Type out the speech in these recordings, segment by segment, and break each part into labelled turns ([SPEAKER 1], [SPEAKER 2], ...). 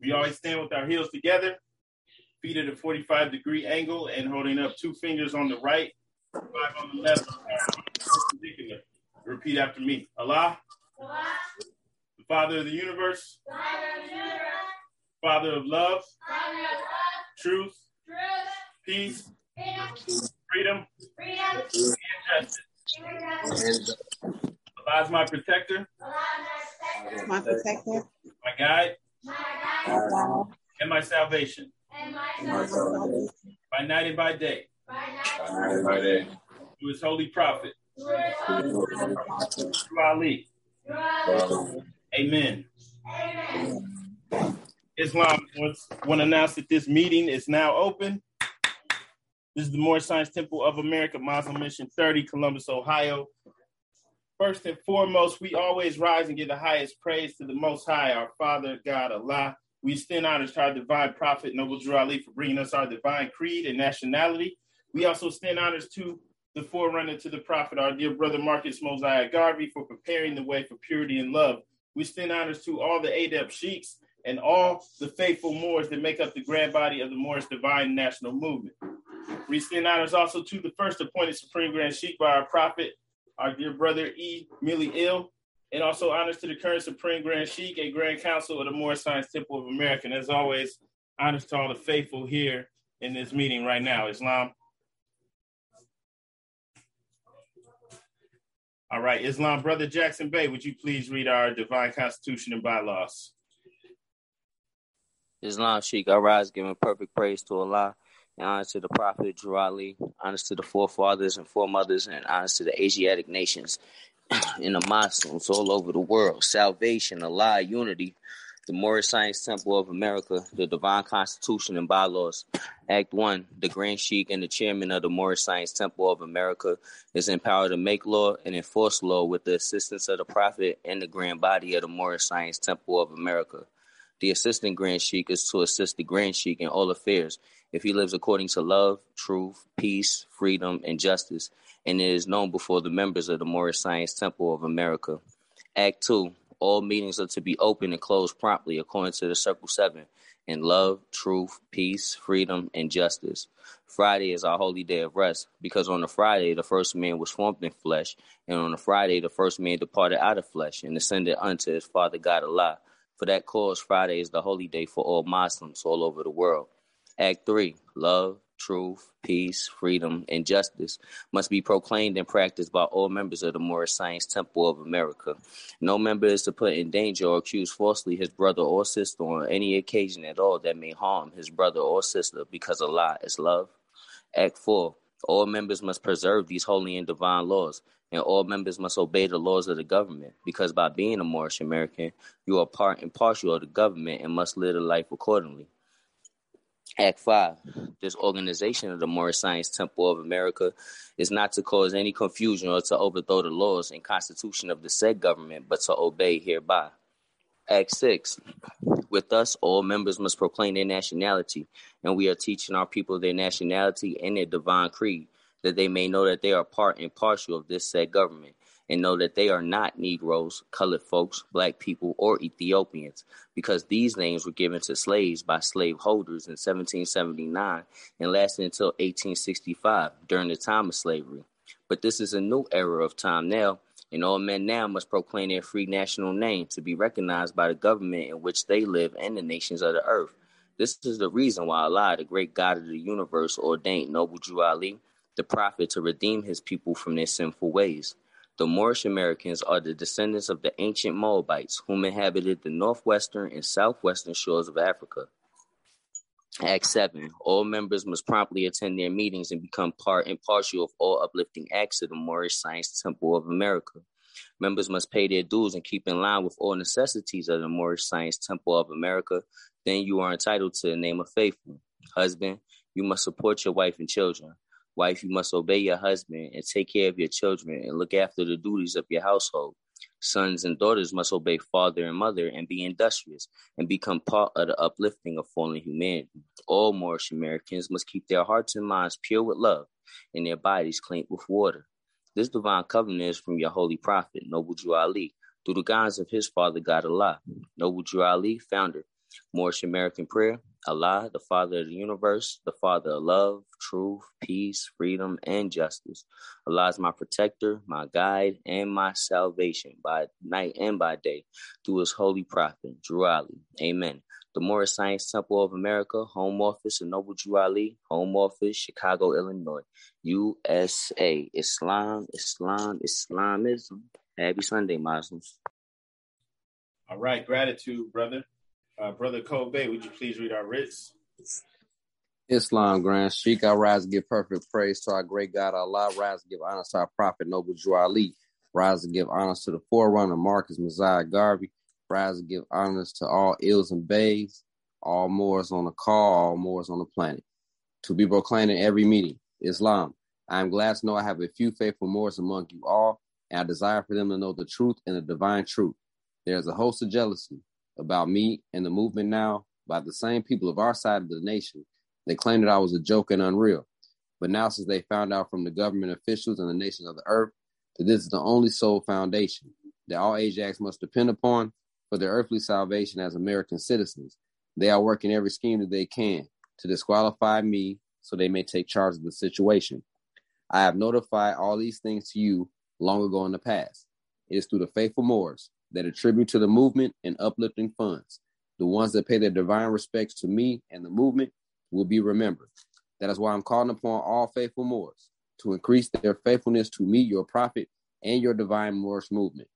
[SPEAKER 1] We always stand with our heels together, feet at a 45 degree angle, and holding up two fingers on the right, five on the left, perpendicular. Repeat after me. Allah, Allah. the Father of the universe, Father of, universe. Father of love, Father of love. Truth, truth. Peace, peace. freedom, freedom. and justice. Allah is my protector,
[SPEAKER 2] my protector,
[SPEAKER 1] my guide, and my salvation. By night and by day. By night and by day. Through his holy prophet. Through Ali. Amen. Islam wants want to announce that this meeting is now open. This is the Moorish Science Temple of America, Muslim Mission 30, Columbus, Ohio. First and foremost, we always rise and give the highest praise to the Most High, our Father, God, Allah. We extend honors to our divine prophet, Noble Drew Ali, for bringing us our divine creed and nationality. We also extend honors to the forerunner to the prophet, our dear brother Marcus Mosiah Garvey, for preparing the way for purity and love. We extend honors to all the adept sheiks and all the faithful Moors that make up the grand body of the Moorish Divine National Movement. We extend honors also to the first appointed Supreme Grand Sheikh by our prophet, our dear brother E. Mealy El, and also honors to the current Supreme Grand Sheikh and Grand Council of the Moorish Science Temple of America. And as always, honors to all the faithful here in this meeting right now. Islam. All right, Islam, Brother Jackson Bey, would you please read our divine constitution and bylaws?
[SPEAKER 3] Islam Sheikh, I rise giving perfect praise to Allah and honor to the Prophet Drew honors to the forefathers and foremothers, and honors to the Asiatic nations and the Muslims all over the world. Salvation, Allah, unity, the Moorish Science Temple of America, the Divine Constitution and Bylaws. Act 1 The Grand Sheikh and the Chairman of the Moorish Science Temple of America is empowered to make law and enforce law with the assistance of the Prophet and the Grand Body of the Moorish Science Temple of America. The Assistant Grand Sheikh is to assist the Grand Sheikh in all affairs if he lives according to love, truth, peace, freedom, and justice, and it is known before the members of the Moorish Science Temple of America. Act 2 All meetings are to be open and closed promptly according to the Circle 7 in love, truth, peace, freedom, and justice. Friday is our holy day of rest because on the Friday the first man was formed in flesh, and on the Friday the first man departed out of flesh and ascended unto his Father God Allah. For that cause, Friday is the holy day for all Muslims all over the world. Act 3 Love, truth, peace, freedom, and justice must be proclaimed and practiced by all members of the Moorish Science Temple of America. No member is to put in danger or accuse falsely his brother or sister on any occasion at all that may harm his brother or sister because Allah is love. Act 4 All members must preserve these holy and divine laws, and all members must obey the laws of the government because by being a Moorish American, you are part and partial of the government and must live a life accordingly. Act 5. This organization of the Moorish Science Temple of America is not to cause any confusion or to overthrow the laws and constitution of the said government, but to obey hereby. Act 6. With us, all members must proclaim their nationality, and we are teaching our people their nationality and their divine creed, that they may know that they are part and partial of this said government and know that they are not Negroes, colored folks, black people, or Ethiopians, because these names were given to slaves by slaveholders in 1779 and lasted until 1865 during the time of slavery. But this is a new era of time now, and all men now must proclaim their free national name to be recognized by the government in which they live and the nations of the earth. This is the reason why Allah, the great God of the universe, ordained Noble Drew Ali, the prophet, to redeem his people from their sinful ways. The Moorish Americans are the descendants of the ancient Moabites, whom inhabited the northwestern and southwestern shores of Africa. Act 7. All members must promptly attend their meetings and become part and partial of all uplifting acts of the Moorish Science Temple of America. Members must pay their dues and keep in line with all necessities of the Moorish Science Temple of America. Then you are entitled to the name of faithful. Husband, you must support your wife and children. Wife, you must obey your husband and take care of your children and look after the duties of your household. Sons and daughters must obey father and mother and be industrious and become part of the uplifting of fallen humanity. All Moorish Americans must keep their hearts and minds pure with love and their bodies clean with water. This divine covenant is from your holy prophet, Noble Drew through the guidance of his father, God Allah. Noble Drew founder Moorish American prayer. Allah, the Father of the universe, the Father of love, truth, peace, freedom, and justice. Allah is my protector, my guide, and my salvation by night and by day through his holy prophet, Drew Ali. Amen. The Moorish Science Temple of America, Home Office of Noble Drew Ali, Home Office, Chicago, Illinois, USA. Islam, Islam, Islamism. Happy Sunday, Muslims.
[SPEAKER 1] All right, gratitude, brother. Uh, brother Kobe, would you please read our writs?
[SPEAKER 4] Islam, Grand Sheikh, I rise to give perfect praise to our great God Allah, rise to give honor to our prophet Noble Drew Ali, rise to give honors to the forerunner Marcus Mosiah Garvey, rise to give honors to all Els and Beys, all Moors on the call, all Moors on the planet. To be proclaimed in every meeting, Islam. I am glad to know I have a few faithful Moors among you all, and I desire for them to know the truth and the divine truth. There is a host of jealousy, about me and the movement now by the same people of our side of the nation. They claimed that I was a joke and unreal. But now, since they found out from the government officials and the nations of the earth that this is the only sole foundation that all Ajax must depend upon for their earthly salvation as American citizens, they are working every scheme that they can to disqualify me so they may take charge of the situation. I have notified all these things to you long ago in the past. It is through the faithful Moors that attribute to the movement and uplifting funds. The ones that pay their divine respects to me and the movement will be remembered. That is why I'm calling upon all faithful Moors to increase their faithfulness to me, your prophet, and your divine Moorish movement.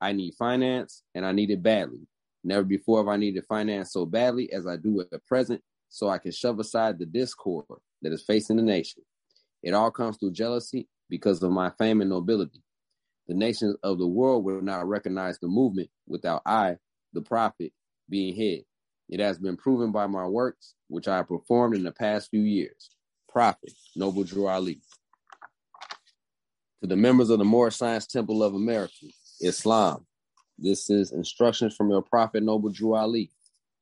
[SPEAKER 4] I need finance, and I need it badly. Never before have I needed finance so badly as I do at the present, so I can shove aside the discord that is facing the nation. It all comes through jealousy because of my fame and nobility. The nations of the world will not recognize the movement without I, the prophet, being head. It has been proven by my works, which I have performed in the past few years. Prophet, Noble Drew Ali. To the members of the Moorish Science Temple of America, Islam, this is instructions from your prophet, Noble Drew Ali.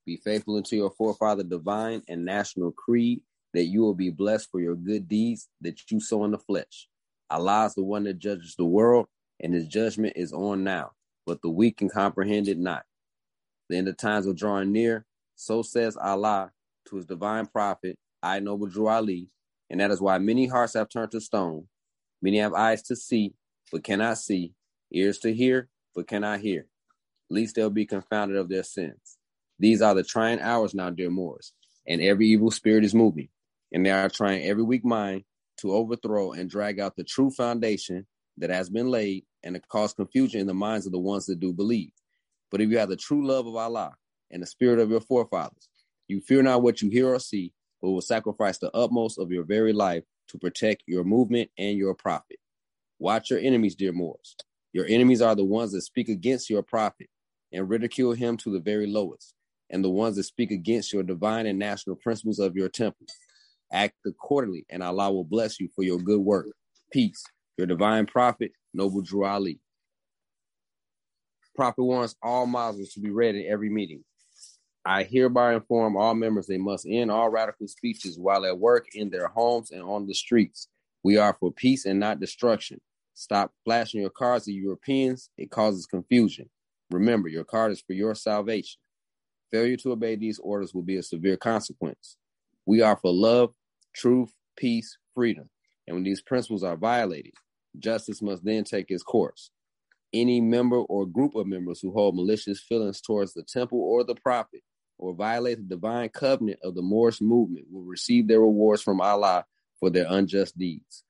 [SPEAKER 4] Be faithful unto your forefather divine and national creed, that you will be blessed for your good deeds that you sow in the flesh. Allah is the one that judges the world, and his judgment is on now, but the weak can comprehend it not. Then the times are drawing near, so says Allah to his divine prophet, I Noble Drew Ali, and that is why many hearts have turned to stone. Many have eyes to see, but cannot see, ears to hear, but cannot hear. Least they'll be confounded of their sins. These are the trying hours now, dear Moors, and every evil spirit is moving, and they are trying every weak mind to overthrow and drag out the true foundation that has been laid and to cause confusion in the minds of the ones that do believe. But if you have the true love of Allah and the spirit of your forefathers, you fear not what you hear or see, but will sacrifice the utmost of your very life to protect your movement and your prophet. Watch your enemies, dear Moors. Your enemies are the ones that speak against your prophet and ridicule him to the very lowest, and the ones that speak against your divine and national principles of your temple. Act accordingly, and Allah will bless you for your good work. Peace. Your divine prophet, Noble Drew Ali. Prophet wants all Muslims to be read in every meeting. I hereby inform all members they must end all radical speeches while at work, in their homes, and on the streets. We are for peace and not destruction. Stop flashing your cards to Europeans. It causes confusion. Remember, your card is for your salvation. Failure to obey these orders will be a severe consequence. We are for love, truth, peace, freedom. And when these principles are violated, justice must then take its course. Any member or group of members who hold malicious feelings towards the temple or the prophet or violate the divine covenant of the Moorish movement will receive their rewards from Allah for their unjust deeds.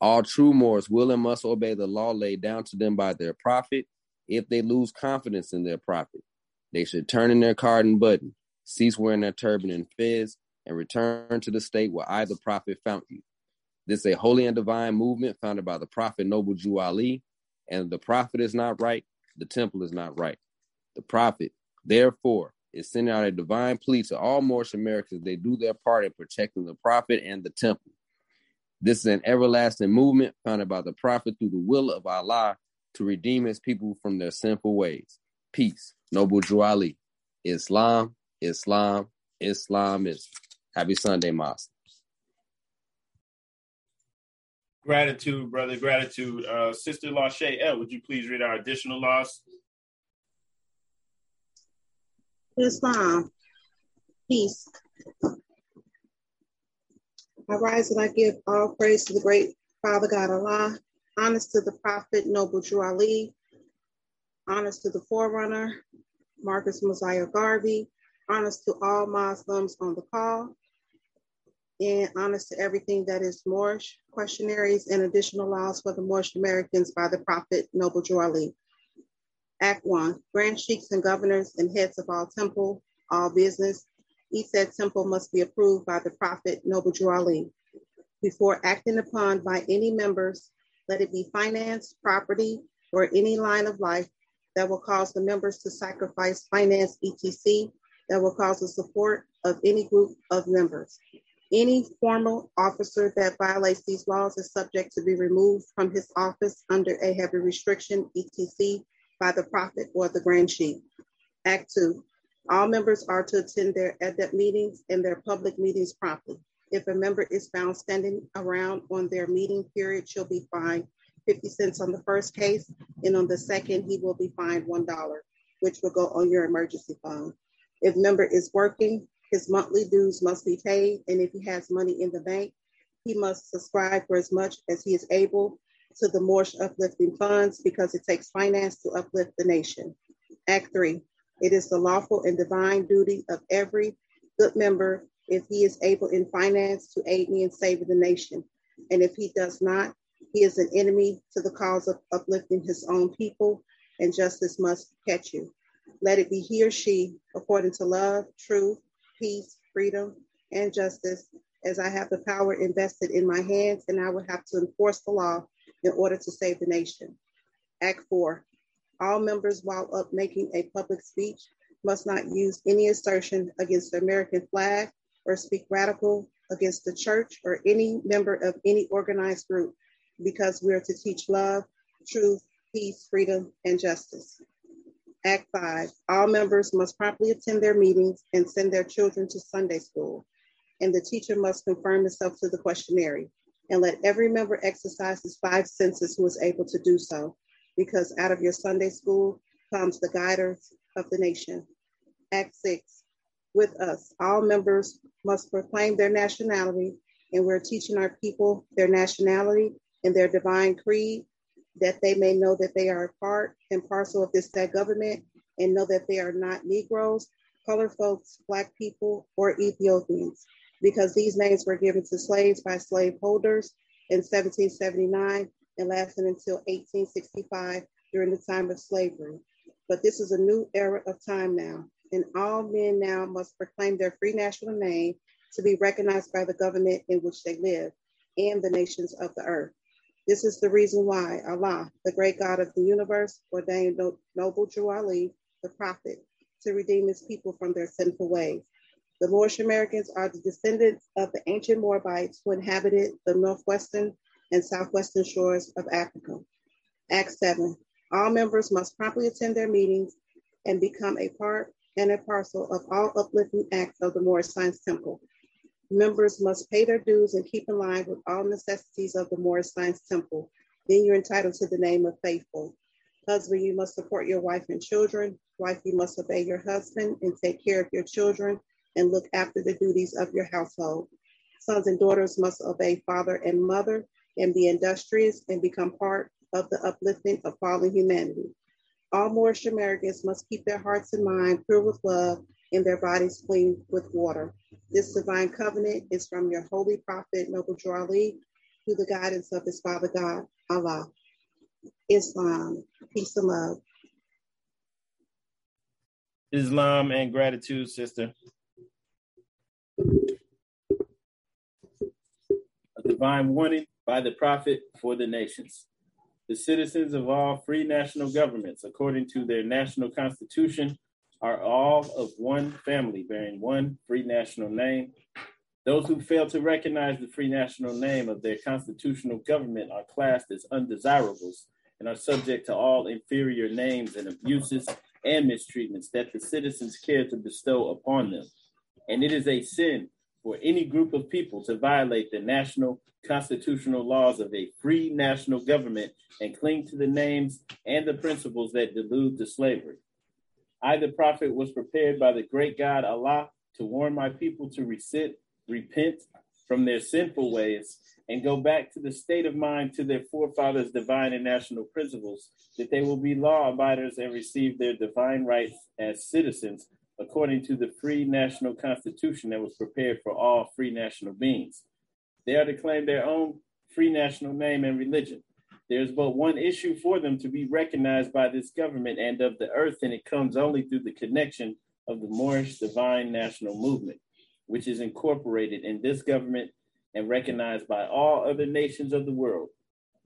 [SPEAKER 4] All true Moors will and must obey the law laid down to them by their prophet. If they lose confidence in their prophet, they should turn in their card and button, cease wearing their turban and fez, and return to the state where I, the prophet, found you. This is a holy and divine movement founded by the prophet Noble Drew Ali, and the prophet is not right, the temple is not right. The prophet, therefore, is sending out a divine plea to all Moorish Americans. They do their part in protecting the prophet and the temple. This is an everlasting movement founded by the prophet through the will of Allah to redeem his people from their sinful ways. Peace. Noble Drew Ali. Islam, Islam, Islam is. Happy Sunday, Moss.
[SPEAKER 1] Gratitude, brother. Gratitude. Uh, Sister Lachey L, would you please read our additional laws?
[SPEAKER 2] Islam, peace. I rise and I give all praise to the great Father God Allah, honors to the Prophet Noble Drew Ali, honors to the Forerunner, Marcus Mosiah Garvey, honors to all Muslims on the call, and honors to everything that is Moorish, questionaries and additional laws for the Moorish Americans by the Prophet Noble Drew. Act 1 Grand sheikhs and governors and heads of all temple, all business, each said temple must be approved by the Prophet Noble Drew. Before acting upon by any members, let it be finance, property, or any line of life that will cause the members to sacrifice finance, etc., that will cause the support of any group of members. Any formal officer that violates these laws is subject to be removed from his office under a heavy restriction, etc., by the prophet or the grand chief. Act two, all members are to attend their adept meetings and their public meetings promptly. If a member is found standing around on their meeting period, she'll be fined 50 cents on the first case, and on the second, he will be fined $1, which will go on your emergency fund. If member is working, his monthly dues must be paid, and if he has money in the bank, he must subscribe for as much as he is able to the Moorish uplifting funds because it takes finance to uplift the nation. Act three, it is the lawful and divine duty of every good member, if he is able in finance, to aid me in saving the nation. And if he does not, he is an enemy to the cause of uplifting his own people, and justice must catch you. Let it be he or she, according to love, truth, peace, freedom, and justice, as I have the power invested in my hands, and I will have to enforce the law in order to save the nation. Act four, all members while up making a public speech must not use any assertion against the American flag or speak radical against the church or any member of any organized group because we are to teach love, truth, peace, freedom, and justice. Act five, all members must promptly attend their meetings and send their children to Sunday school. And the teacher must confirm himself to the questionnaire and let every member exercise his five senses who is able to do so, because out of your Sunday school comes the guiders of the nation. Act six, with us, all members must proclaim their nationality, and we're teaching our people their nationality and their divine creed, that they may know that they are a part and parcel of this state government, and know that they are not Negroes, colored folks, Black people, or Ethiopians because these names were given to slaves by slaveholders in 1779 and lasted until 1865 during the time of slavery. But this is a new era of time now, and all men now must proclaim their free national name to be recognized by the government in which they live and the nations of the earth. This is the reason why Allah, the great God of the universe, ordained Noble Drew the prophet, to redeem his people from their sinful ways. The Moorish Americans are the descendants of the ancient Moabites who inhabited the northwestern and southwestern shores of Africa. Act 7. All members must promptly attend their meetings and become a part and a parcel of all uplifting acts of the Moorish Science Temple. Members must pay their dues and keep in line with all necessities of the Moorish Science Temple. Then you're entitled to the name of faithful. Husband, you must support your wife and children. Wife, you must obey your husband and take care of your children and look after the duties of your household. Sons and daughters must obey father and mother and be industrious and become part of the uplifting of fallen humanity. All Moorish Americans must keep their hearts and minds pure with love and their bodies clean with water. This divine covenant is from your holy prophet, Noble Drew Ali, through the guidance of his Father God, Allah. Islam, peace and love.
[SPEAKER 1] Islam and gratitude, sister. A divine warning by the prophet for the nations. The citizens of all free national governments, according to their national constitution, are all of one family bearing one free national name. Those who fail to recognize the free national name of their constitutional government are classed as undesirables and are subject to all inferior names and abuses and mistreatments that the citizens care to bestow upon them. And it is a sin for any group of people to violate the national constitutional laws of a free national government and cling to the names and the principles that delude to slavery. I, the prophet, was prepared by the great God Allah to warn my people to resit, repent from their sinful ways and go back to the state of mind to their forefathers' divine and national principles, that they will be law abiders and receive their divine rights as citizens according to the free national constitution that was prepared for all free national beings. They are to claim their own free national name and religion. There is but one issue for them to be recognized by this government and of the earth, and it comes only through the connection of the Moorish divine national movement, which is incorporated in this government and recognized by all other nations of the world.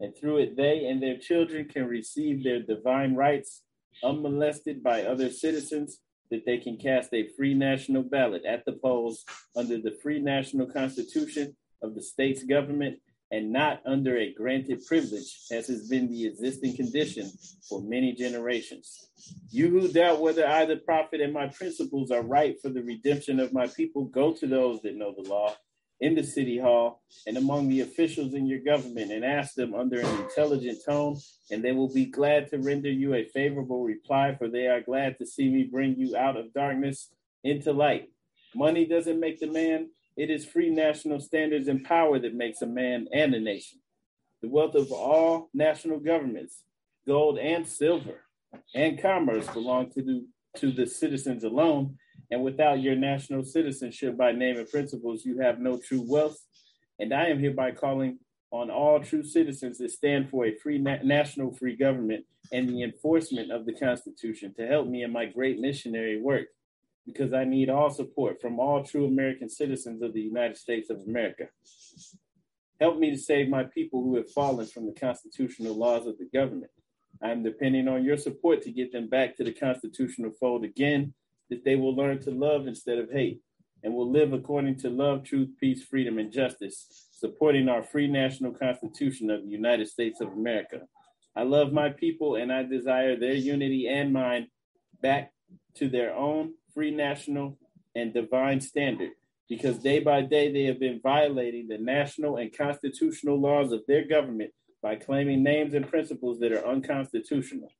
[SPEAKER 1] And through it, they and their children can receive their divine rights unmolested by other citizens, that they can cast a free national ballot at the polls under the free national constitution of the state's government and not under a granted privilege, as has been the existing condition for many generations. You who doubt whether I, the prophet, and my principles are right for the redemption of my people, go to those that know the law in the city hall and among the officials in your government and ask them under an intelligent tone, and they will be glad to render you a favorable reply, for they are glad to see me bring you out of darkness into light. Money doesn't make the man, it is free national standards and power that makes a man and a nation. The wealth of all national governments, gold and silver, and commerce belong to the, to the citizens alone. And without your national citizenship by name and principles, you have no true wealth. And I am hereby calling on all true citizens to stand for a free na- national free government and the enforcement of the Constitution to help me in my great missionary work because I need all support from all true American citizens of the United States of America. Help me to save my people who have fallen from the constitutional laws of the government. I am depending on your support to get them back to the constitutional fold again, that they will learn to love instead of hate and will live according to love, truth, peace, freedom, and justice, supporting our free national constitution of the United States of America. I love my people and I desire their unity and mine back to their own free national and divine standard because day by day they have been violating the national and constitutional laws of their government by claiming names and principles that are unconstitutional.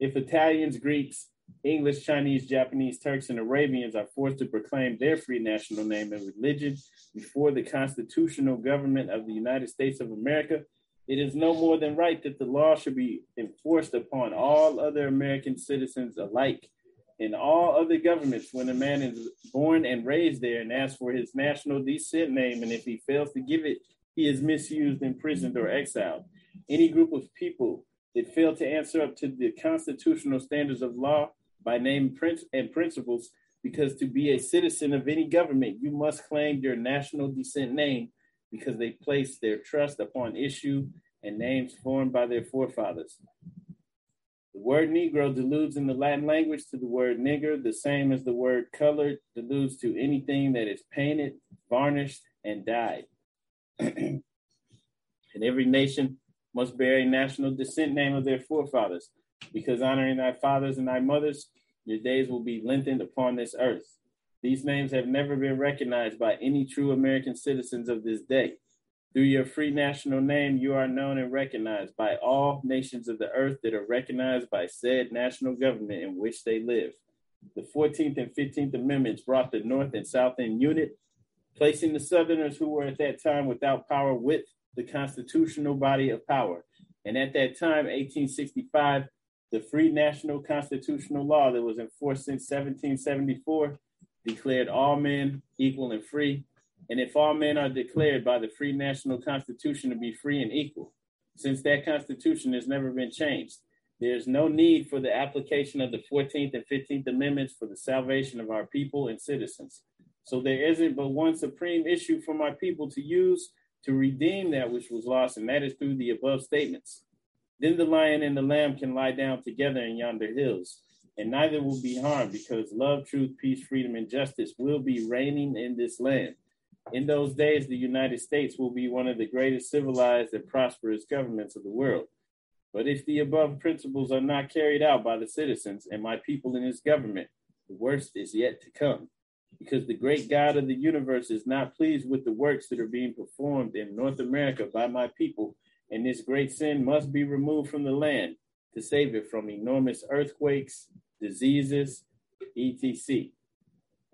[SPEAKER 1] If Italians, Greeks, English, Chinese, Japanese, Turks, and Arabians are forced to proclaim their free national name and religion before the constitutional government of the United States of America, it is no more than right that the law should be enforced upon all other American citizens alike in all other governments when a man is born and raised there and asks for his national descent name, and if he fails to give it, he is misused, imprisoned, or exiled. Any group of people that fail to answer up to the constitutional standards of law by name and principles, because to be a citizen of any government, you must claim your national descent name because they place their trust upon issue and names formed by their forefathers. The word Negro deludes in the Latin language to the word nigger, the same as the word colored deludes to anything that is painted, varnished, and dyed. and every nation must bear a national descent name of their forefathers, because honoring thy fathers and thy mothers, your days will be lengthened upon this earth. These names have never been recognized by any true American citizens of this day. Through your free national name, you are known and recognized by all nations of the earth that are recognized by said national government in which they live. The 14th and 15th Amendments brought the North and South in unit, placing the Southerners who were at that time without power with the constitutional body of power. And at that time, 1865, the free national constitutional law that was enforced since 1774 declared all men equal and free and if all men are declared by the free national constitution to be free and equal, since that constitution has never been changed, there is no need for the application of the 14th and 15th Amendments for the salvation of our people and citizens. So there isn't but one supreme issue for my people to use to redeem that which was lost, and that is through the above statements. Then the lion and the lamb can lie down together in yonder hills, and neither will be harmed, because love, truth, peace, freedom, and justice will be reigning in this land. In those days, the United States will be one of the greatest civilized and prosperous governments of the world. But if the above principles are not carried out by the citizens and my people in this government, the worst is yet to come. Because the great God of the universe is not pleased with the works that are being performed in North America by my people, and this great sin must be removed from the land to save it from enormous earthquakes, diseases, etc.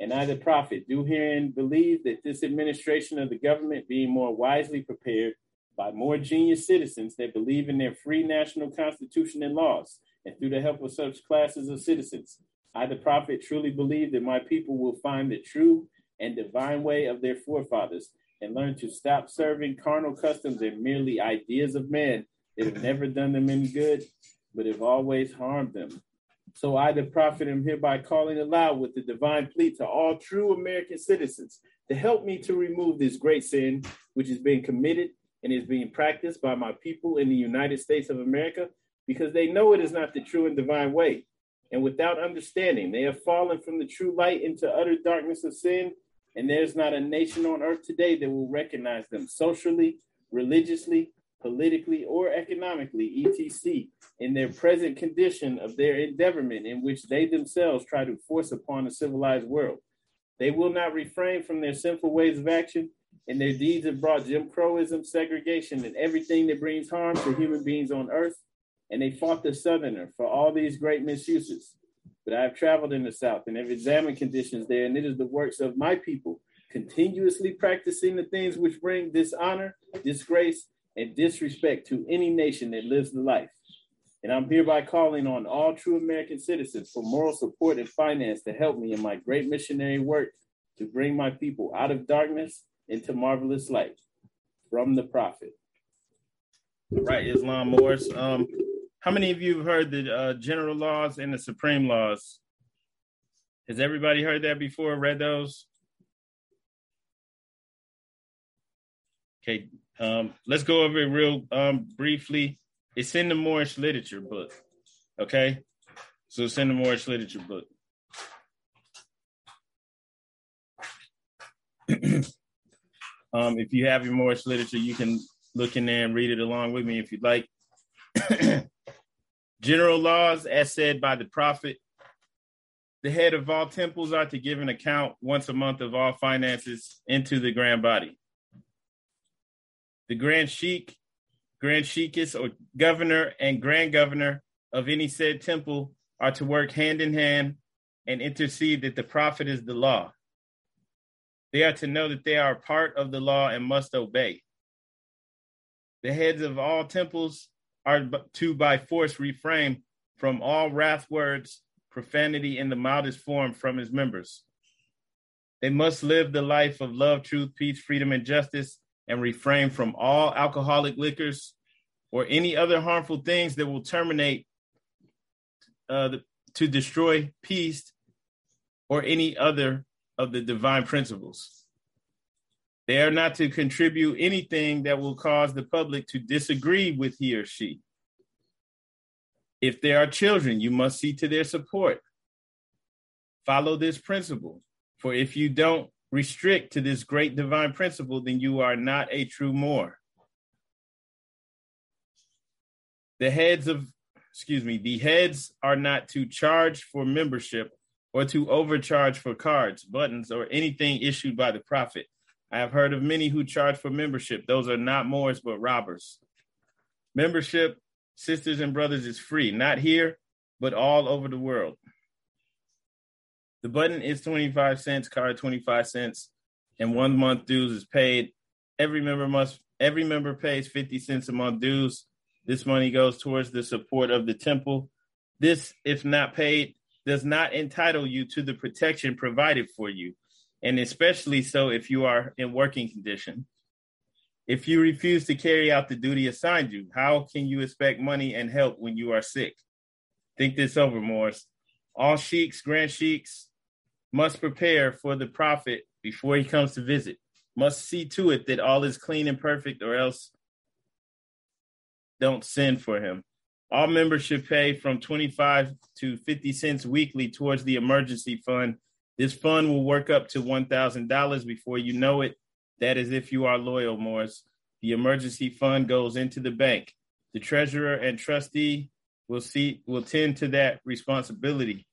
[SPEAKER 1] And I, the prophet, do herein believe that this administration of the government being more wisely prepared by more genius citizens that believe in their free national constitution and laws, and through the help of such classes of citizens, I, the prophet, truly believe that my people will find the true and divine way of their forefathers and learn to stop serving carnal customs and merely ideas of men that have never done them any good, but have always harmed them. So I, the prophet, am hereby calling aloud with the divine plea to all true American citizens to help me to remove this great sin which is being committed and is being practiced by my people in the United States of America because they know it is not the true and divine way. And without understanding, they have fallen from the true light into utter darkness of sin. And there's not a nation on earth today that will recognize them socially, religiously, politically, or economically, etc., in their present condition of their endeavorment in which they themselves try to force upon a civilized world. They will not refrain from their sinful ways of action, and their deeds have brought Jim Crowism, segregation, and everything that brings harm to human beings on earth. And they fought the Southerner for all these great misuses. But I have traveled in the South and have examined conditions there, and it is the works of my people continuously practicing the things which bring dishonor, disgrace, and disrespect to any nation that lives the life. And I'm hereby calling on all true American citizens for moral support and finance to help me in my great missionary work to bring my people out of darkness into marvelous light from the prophet. Right, Islam Moors. Um, how many of you have heard the uh, general laws and the supreme laws? Has everybody heard that before? Read those? Okay, um, let's go over it real um, briefly. It's in the Moorish literature book. Okay, so it's in the Moorish literature book. um, if you have your Moorish literature, you can look in there and read it along with me if you'd like. General laws, as said by the Prophet, the head of all temples are to give an account once a month of all finances into the grand body the Grand Sheikh, Grand Sheikhess, or governor and grand governor of any said temple are to work hand in hand and intercede that the prophet is the law. They are to know that they are part of the law and must obey. The heads of all temples are to by force refrain from all wrath words, profanity in the mildest form from his members. They must live the life of love, truth, peace, freedom, and justice and refrain from all alcoholic liquors or any other harmful things that will terminate uh, the, to destroy peace or any other of the divine principles. They are not to contribute anything that will cause the public to disagree with he or she. If there are children, you must see to their support. Follow this principle, for if you don't, restrict to this great divine principle, then you are not a true Moor. The heads of, excuse me, the heads are not to charge for membership or to overcharge for cards, buttons, or anything issued by the prophet. I have heard of many who charge for membership. Those are not Moors, but robbers. Membership, sisters and brothers, is free, not here, but all over the world. The button is 25 cents, card 25 cents, and one month dues is paid. Every member must every member pays 50 cents a month dues. This money goes towards the support of the temple. This, if not paid, does not entitle you to the protection provided for you, and especially so if you are in working condition. If you refuse to carry out the duty assigned you, how can you expect money and help when you are sick? Think this over, Moors. All sheiks, grand sheiks, must prepare for the prophet before he comes to visit, must see to it that all is clean and perfect, or else don't send for him. All members should pay from 25 to 50 cents weekly towards the emergency fund. This fund will work up to $1,000 before you know it. That is if you are loyal, Moors. The emergency fund goes into the bank. The treasurer and trustee will see will tend to that responsibility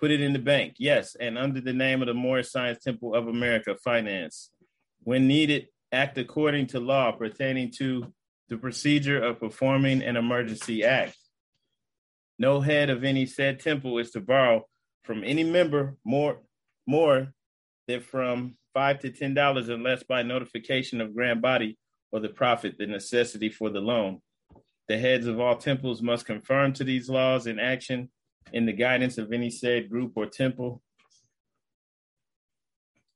[SPEAKER 1] put it in the bank. Yes, and under the name of the Moorish Science Temple of America Finance. When needed, act according to law pertaining to the procedure of performing an emergency act. No head of any said temple is to borrow from any member more more than from five to ten dollars unless by notification of grand body or the prophet the necessity for the loan. The heads of all temples must conform to these laws in action in the guidance of any said group or temple.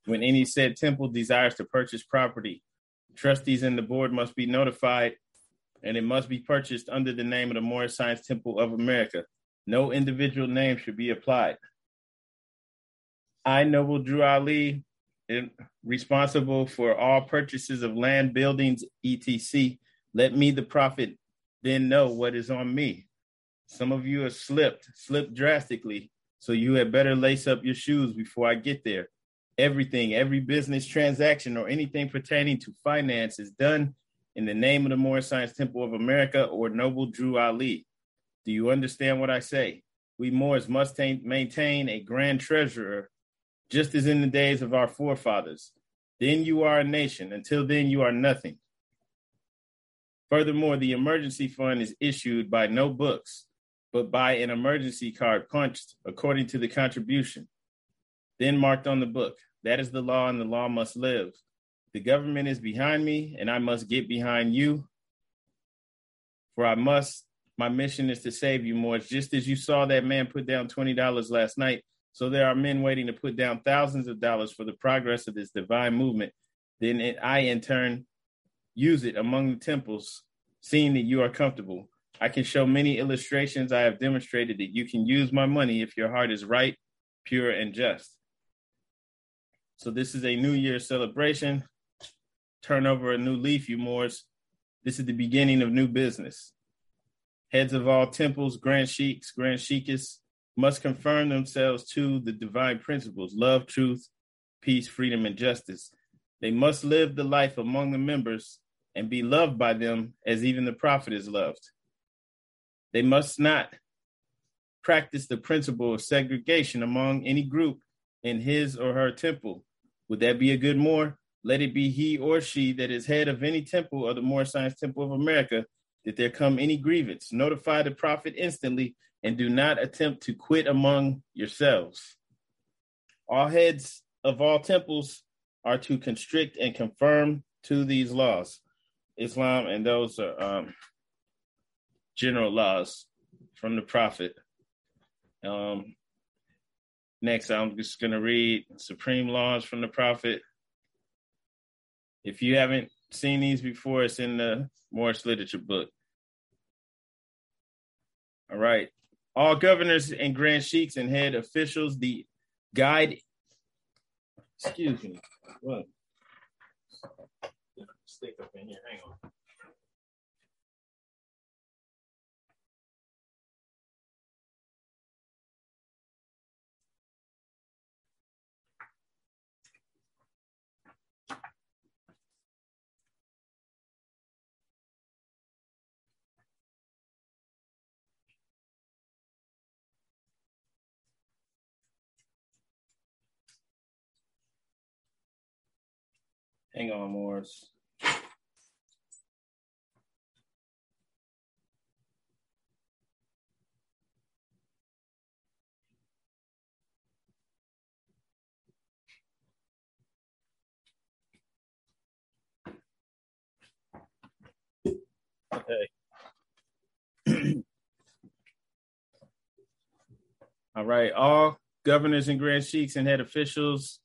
[SPEAKER 1] When any said temple desires to purchase property, trustees and the board must be notified and it must be purchased under the name of the Moorish Science Temple of America. No individual name should be applied. I, Noble Drew Ali, responsible for all purchases of land, buildings, etc. Let me, the prophet, then know what is on me. Some of you have slipped, slipped drastically, so you had better lace up your shoes before I get there. Everything, every business transaction or anything pertaining to finance is done in the name of the Moorish Science Temple of America or Noble Drew Ali. Do you understand what I say? We Moors must maintain a grand treasurer, just as in the days of our forefathers. Then you are a nation. Until then, you are nothing. Furthermore, the emergency fund is issued by no books, but by an emergency card punched according to the contribution, then marked on the book. That is the law, and the law must live. The government is behind me, and I must get behind you. For I must, my mission is to save you more. Just as you saw that man put down $20 last night, so there are men waiting to put down thousands of dollars for the progress of this divine movement. Then it, I, in turn, use it among the temples, seeing that you are comfortable. I can show many illustrations. I have demonstrated that you can use my money if your heart is right, pure, and just. So, this is a New Year celebration turn over a new leaf, you Moors. This is the beginning of new business. Heads of all temples, grand sheiks, grand sheikas, must confirm themselves to the divine principles love, truth, peace, freedom, and justice. They must live the life among the members and be loved by them as even the prophet is loved. They must not practice the principle of segregation among any group in his or her temple. Would that be a good more? let it be he or she that is head of any temple of the Moorish Science Temple of America, that there come any grievance. Notify the prophet instantly and do not attempt to quit among yourselves. All heads of all temples are to constrict and confirm to these laws. Islam, and those are um, general laws from the prophet. Um, next, I'm just going to read supreme laws from the prophet. If you haven't seen these before, it's in the Moorish literature book. All right. All governors and grand sheiks and head officials, the guide, excuse me, what? Stick up in here, hang on. Hang on, Moors. Okay. All right. All governors and grand sheiks and head officials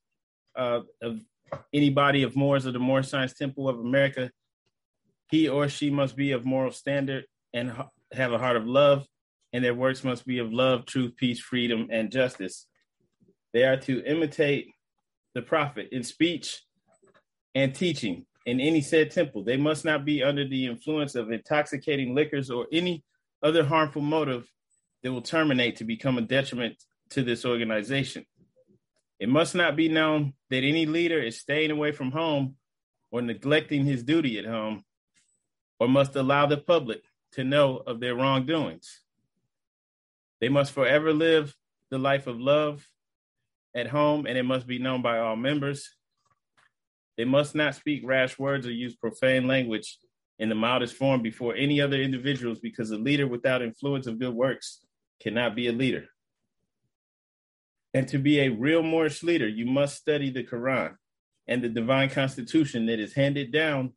[SPEAKER 1] uh, of anybody of Moors of the Moorish Science Temple of America, he or she must be of moral standard and have a heart of love, and their works must be of love, truth, peace, freedom, and justice. They are to imitate the prophet in speech and teaching in any said temple. They must not be under the influence of intoxicating liquors or any other harmful motive that will terminate to become a detriment to this organization. It must not be known that any leader is staying away from home or neglecting his duty at home, or must allow the public to know of their wrongdoings. They must forever live the life of love at home, and it must be known by all members. They must not speak rash words or use profane language in the mildest form before any other individuals, because a leader without influence of good works cannot be a leader. And to be a real Moorish leader, you must study the Quran and the divine constitution that is handed down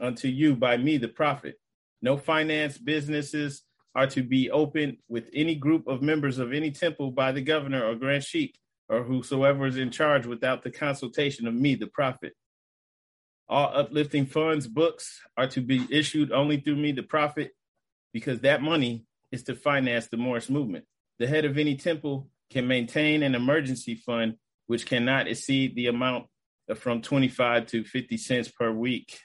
[SPEAKER 1] unto you by me, the prophet. No finance businesses are to be opened with any group of members of any temple by the governor or grand sheikh or whosoever is in charge without the consultation of me, the prophet. All uplifting funds, books are to be issued only through me, the prophet, because that money is to finance the Moorish movement. The head of any temple can maintain an emergency fund which cannot exceed the amount of from 25 to 50 cents per week.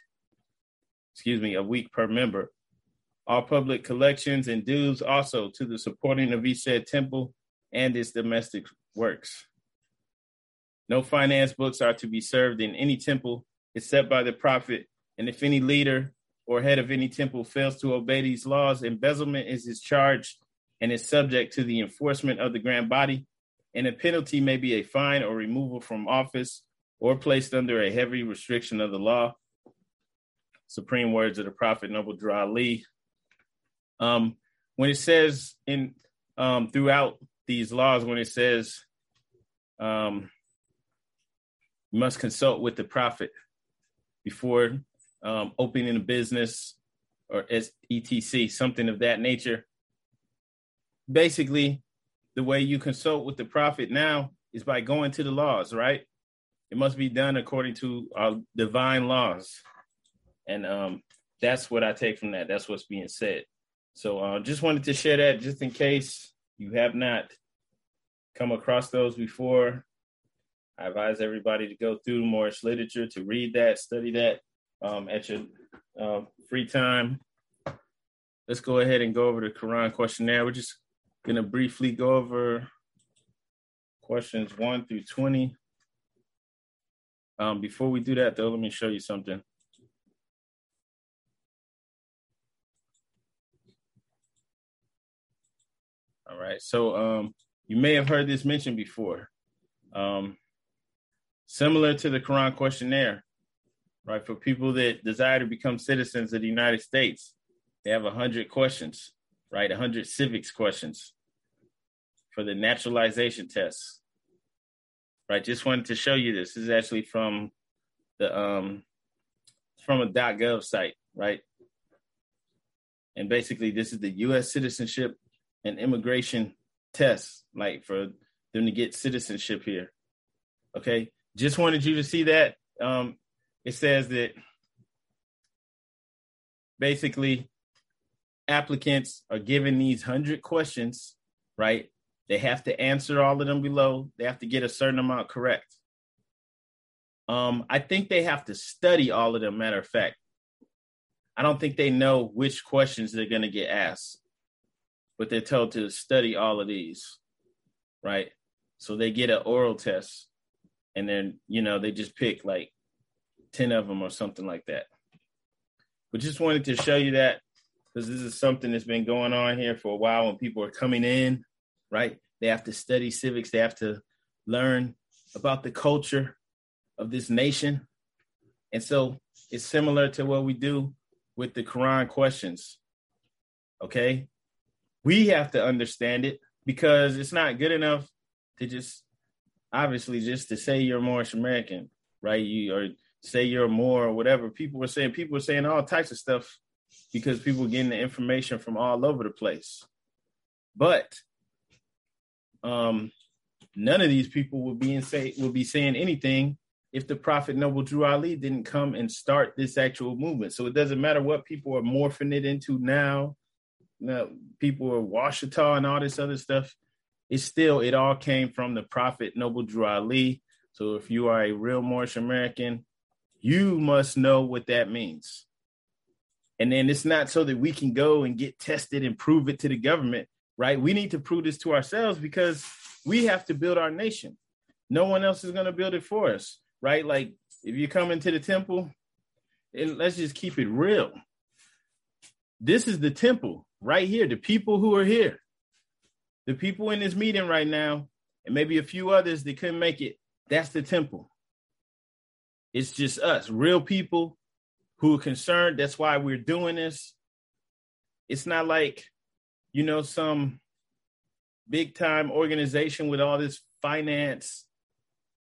[SPEAKER 1] Excuse me, a week per member. All public collections and dues also to the supporting of each said temple and its domestic works. No finance books are to be served in any temple except by the prophet. And if any leader or head of any temple fails to obey these laws, embezzlement is his charge and is subject to the enforcement of the grand body. And a penalty may be a fine or removal from office or placed under a heavy restriction of the law. Supreme words of the Prophet Noble Drew Ali. Um, when it says in um, throughout these laws, when it says um, you must consult with the Prophet before um, opening a business or etc something of that nature basically the way you consult with the prophet now is by going to the laws right? It must be done according to our divine laws. And um, that's what i take from that. That's what's being said. So uh, just wanted to share that just in case you have not come across those before. I advise everybody to go through Moorish literature to read that study that um, at your uh, free time. Let's go ahead and go over the Quran questionnaire. We're just to briefly go over questions 1 through 20. Um, before we do that, though, let me show you something. All right, so um, you may have heard this mentioned before. Um, similar to the Quran questionnaire, right? For people that desire to become citizens of the United States, they have 100 questions, right? 100 civics questions for the naturalization test, right? Just wanted to show you this. This is actually from the, um, from a .gov site, right? And basically, this is the U.S. citizenship and immigration test, like for them to get citizenship here. Okay, just wanted you to see that. Um, it says that basically applicants are given these 100 questions, right? They have to answer all of them below. They have to get a certain amount correct. Um, I think they have to study all of them, matter of fact. I don't think they know which questions they're going to get asked, but they're told to study all of these, right? So they get an oral test and then, you know, they just pick like 10 of them or something like that. But just wanted to show you that because this is something that's been going on here for a while when people are coming in, right? They have to study civics, they have to learn about the culture of this nation. And so it's similar to what we do with the Quran questions. Okay? We have to understand it because it's not good enough to just obviously just to say you're Moorish American, right? You or say you're more or whatever. People were saying people were saying all types of stuff because people getting the information from all over the place. But um none of these people would be in say would be saying anything if the Prophet Noble Drew Ali didn't come and start this actual movement. So it doesn't matter what people are morphing it into now. Know, people are Washitaw and all this other stuff. It's still it all came from the Prophet Noble Drew Ali. So if you are a real Moorish American, you must know what that means. And then it's not so that we can go and get tested and prove it to the government, right? We need to prove this to ourselves because we have to build our nation. No one else is going to build it for us, right? Like if you come into the temple, and let's just keep it real. This is the temple right here, the people who are here. The people in this meeting right now, and maybe a few others that couldn't make it, that's the temple. It's just us, real people who are concerned. That's why we're doing this. It's not like, you know, some big time organization with all this finance,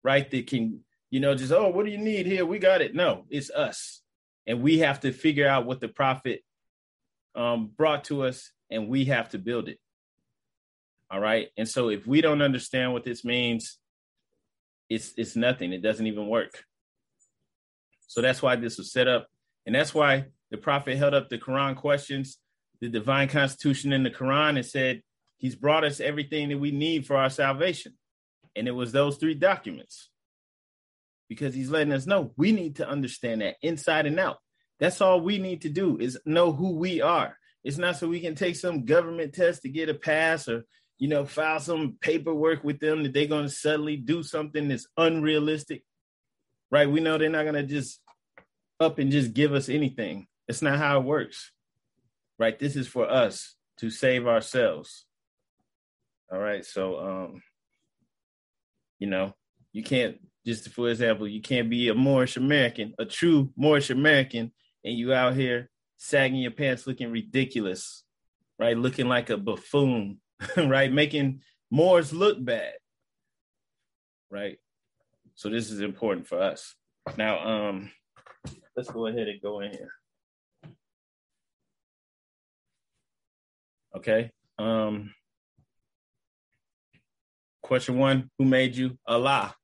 [SPEAKER 1] right? That can, you know, just, oh, what do you need here? We got it. No, it's us. And we have to figure out what the prophet um, brought to us and we have to build it. All right. And so if we don't understand what this means, it's it's nothing. It doesn't even work. So that's why this was set up. And that's why the prophet held up the Quran questions, the divine constitution in the Quran, and said, He's brought us everything that we need for our salvation. And it was those three documents. Because he's letting us know we need to understand that inside and out. That's all we need to do is know who we are. It's not so we can take some government test to get a pass or, you know, file some paperwork with them that they're going to suddenly do something that's unrealistic. Right? We know they're not going to just up and just give us anything. It's not how it works. Right? This is for us to save ourselves. All right. So um, you know, you can't just for example, you can't be a Moorish American, a true Moorish American, and you out here sagging your pants looking ridiculous, right? Looking like a buffoon, right? Making Moors look bad. Right. So this is important for us. Now, um, let's go ahead and go in here. Okay. Um, question one Who made you? Allah.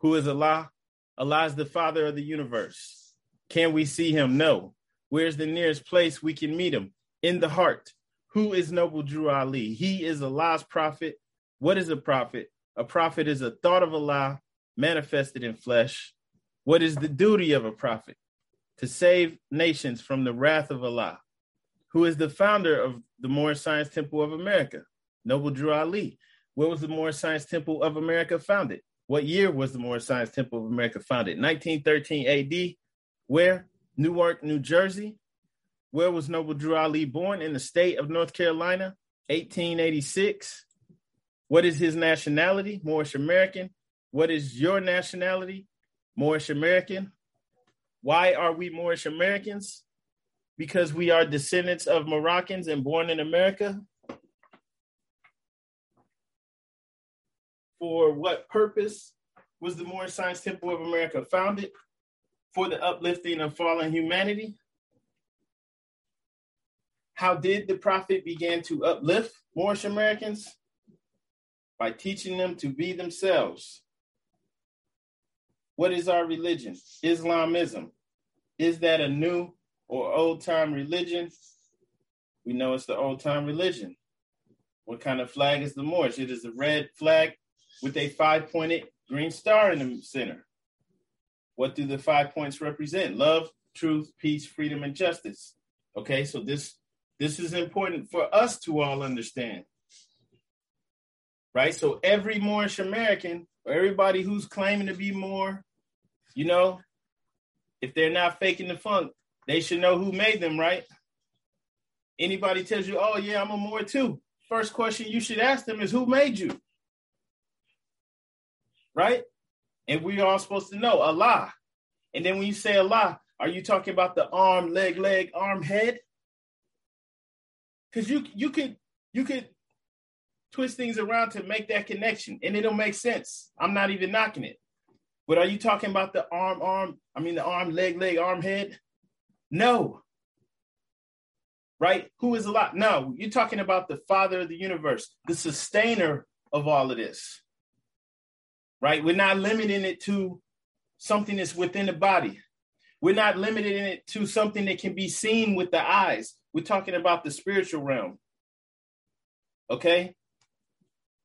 [SPEAKER 1] Who is Allah? Allah is the father of the universe. Can we see him? No. Where's the nearest place we can meet him? In the heart. Who is Noble Drew Ali? He is Allah's prophet. What is a prophet? A prophet is a thought of Allah manifested in flesh. What is the duty of a prophet? To save nations from the wrath of Allah. Who is the founder of the Moorish Science Temple of America? Noble Drew Ali. Where was the Moorish Science Temple of America founded? What year was the Moorish Science Temple of America founded? 1913 AD. Where? Newark, New Jersey. Where was Noble Drew Ali born? In the state of North Carolina, 1886. What is his nationality? Moorish American. What is your nationality? Moorish American. Why are we Moorish Americans? Because we are descendants of Moroccans and born in America. For what purpose was the Moorish Science Temple of America founded? For the uplifting of fallen humanity. How did the prophet begin to uplift Moorish Americans? By teaching them to be themselves. What is our religion? Islamism. Is that a new or old time religion? We know it's the old time religion. What kind of flag is the Moorish? It is a red flag with a five pointed green star in the center. What do the five points represent? Love, truth, peace, freedom, and justice. Okay, so this this is important for us to all understand. Right? So every Moorish American or everybody who's claiming to be more, you know, if they're not faking the funk, they should know who made them, right? Anybody tells you, oh yeah, I'm a Moor too. First question you should ask them is who made you? right? And we are supposed to know Allah. And then when you say Allah, are you talking about the arm, leg, leg, arm, head? Because you you could you could twist things around to make that connection, and it'll make sense. I'm not even knocking it. But are you talking about the arm, arm? I mean the arm, leg, leg, arm, head? No. Right? Who is Allah? No, you're talking about the Father of the universe, the sustainer of all of this right? We're not limiting it to something that's within the body. We're not limiting it to something that can be seen with the eyes. We're talking about the spiritual realm. Okay?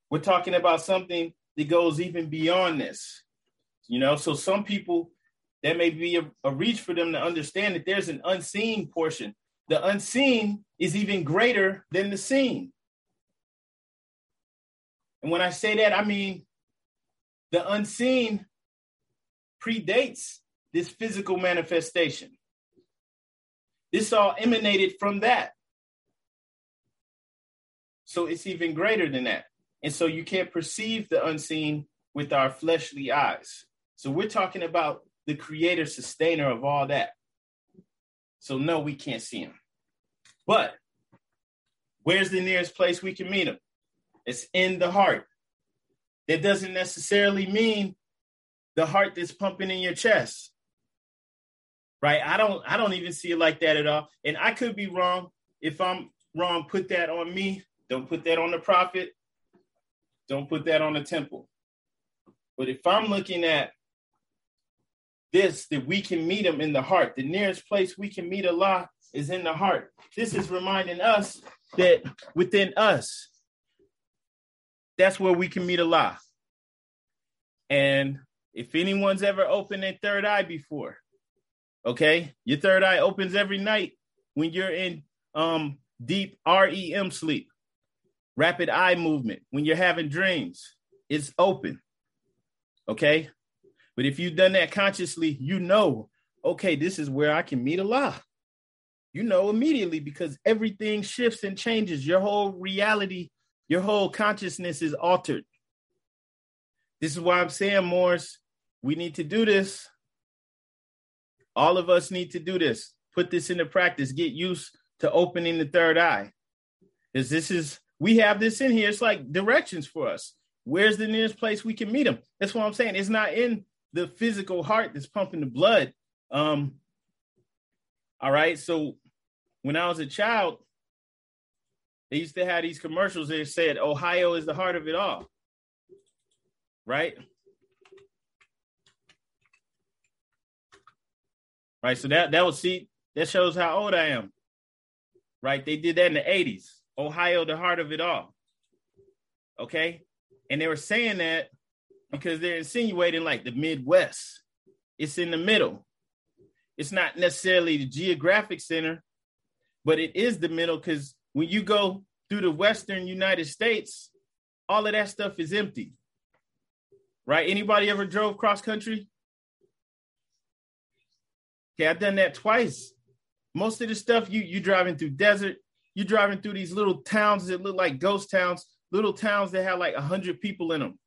[SPEAKER 1] We're talking about something that goes even beyond this. You know, so some people, that may be a, a reach for them to understand that there's an unseen portion. The unseen is even greater than the seen. And when I say that, I mean the unseen predates this physical manifestation. This all emanated from that. So it's even greater than that. And so you can't perceive the unseen with our fleshly eyes. So we're talking about the creator, sustainer of all that. So no, we can't see him. But where's the nearest place we can meet him? It's in the heart. That doesn't necessarily mean the heart that's pumping in your chest. Right? I don't I don't even see it like that at all. And I could be wrong. If I'm wrong, put that on me. Don't put that on the prophet. Don't put that on the temple. But if I'm looking at this, that we can meet him in the heart, the nearest place we can meet Allah is in the heart. This is reminding us that within us, that's where we can meet Allah. And if anyone's ever opened their third eye before, okay, your third eye opens every night when you're in um, deep REM sleep, rapid eye movement, when you're having dreams, it's open. Okay. But if you've done that consciously, you know, okay, this is where I can meet Allah. You know immediately because everything shifts and changes. Your whole reality, your whole consciousness is altered. This is why I'm saying, Morris, we need to do this. All of us need to do this. Put this into practice. Get used to opening the third eye. Because this is, we have this in here. It's like directions for us. Where's the nearest place we can meet him? That's what I'm saying. It's not in the physical heart that's pumping the blood. Um, all right. So when I was a child, they used to have these commercials that said Ohio is the heart of it all. Right? Right. So that that was see, that shows how old I am. Right? They did that in the 80s. Ohio, the heart of it all. Okay. And they were saying that because they're insinuating like the Midwest. It's in the middle. It's not necessarily the geographic center, but it is the middle because when you go through the Western United States, all of that stuff is empty. Right? Anybody ever drove cross country? Okay, I've done that twice. Most of the stuff you you driving through desert, you driving through these little towns that look like ghost towns, little towns that have like hundred people in them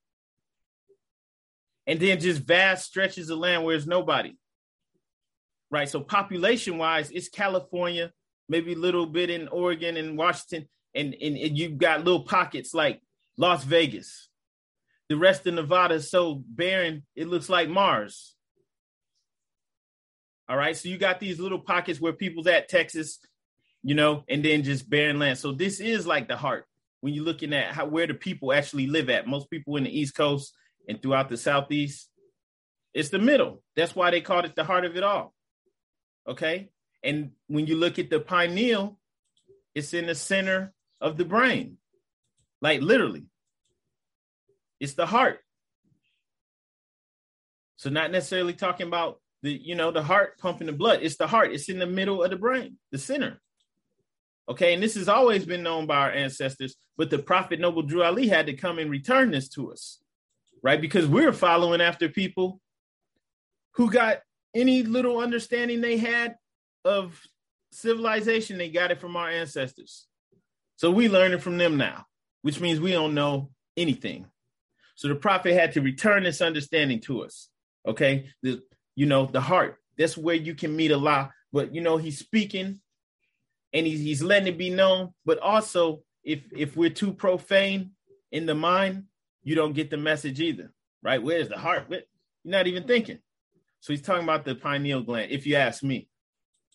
[SPEAKER 1] and then just vast stretches of land where there's nobody. Right. So population wise, it's California, maybe a little bit in Oregon and Washington, and, and, and you've got little pockets like Las Vegas. The rest of Nevada is so barren, it looks like Mars. All right. So you got these little pockets where people's at Texas, you know, and then just barren land. So this is like the heart when you're looking at how where the people actually live at. Most people in the East Coast and throughout the Southeast, it's the middle. That's why they called it the heart of it all. Okay. And when you look at the pineal, it's in the center of the brain, like literally. It's the heart. So, not necessarily talking about the, you know, the heart pumping the blood. It's the heart. It's in the middle of the brain, the center. Okay, and this has always been known by our ancestors, but the Prophet Noble Drew Ali had to come and return this to us right? Because we're following after people who got any little understanding they had of civilization, they got it from our ancestors. So we learning from them now, which means we don't know anything. So the prophet had to return this understanding to us. Okay. The you know, the heart. That's where you can meet Allah. But you know, he's speaking and he's he's letting it be known. But also, if if we're too profane in the mind, you don't get the message either, right? Where's the heart? You're not even thinking. So he's talking about the pineal gland, if you ask me.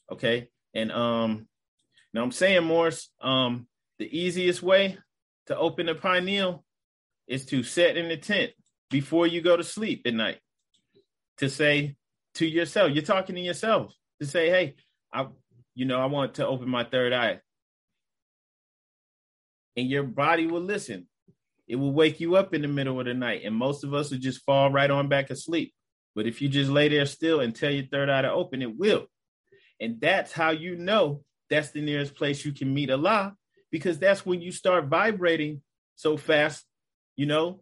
[SPEAKER 1] Okay. And um, now I'm saying, Morris, um, the easiest way to open the pineal is to sit in the tent before you go to sleep at night. To say to yourself, you're talking to yourself to say, hey, I, you know, I want to open my third eye. And your body will listen it will wake you up in the middle of the night. And most of us will just fall right on back asleep. But if you just lay there still and tell your third eye to open, it will. And that's how you know that's the nearest place you can meet Allah, because that's when you start vibrating so fast, you know,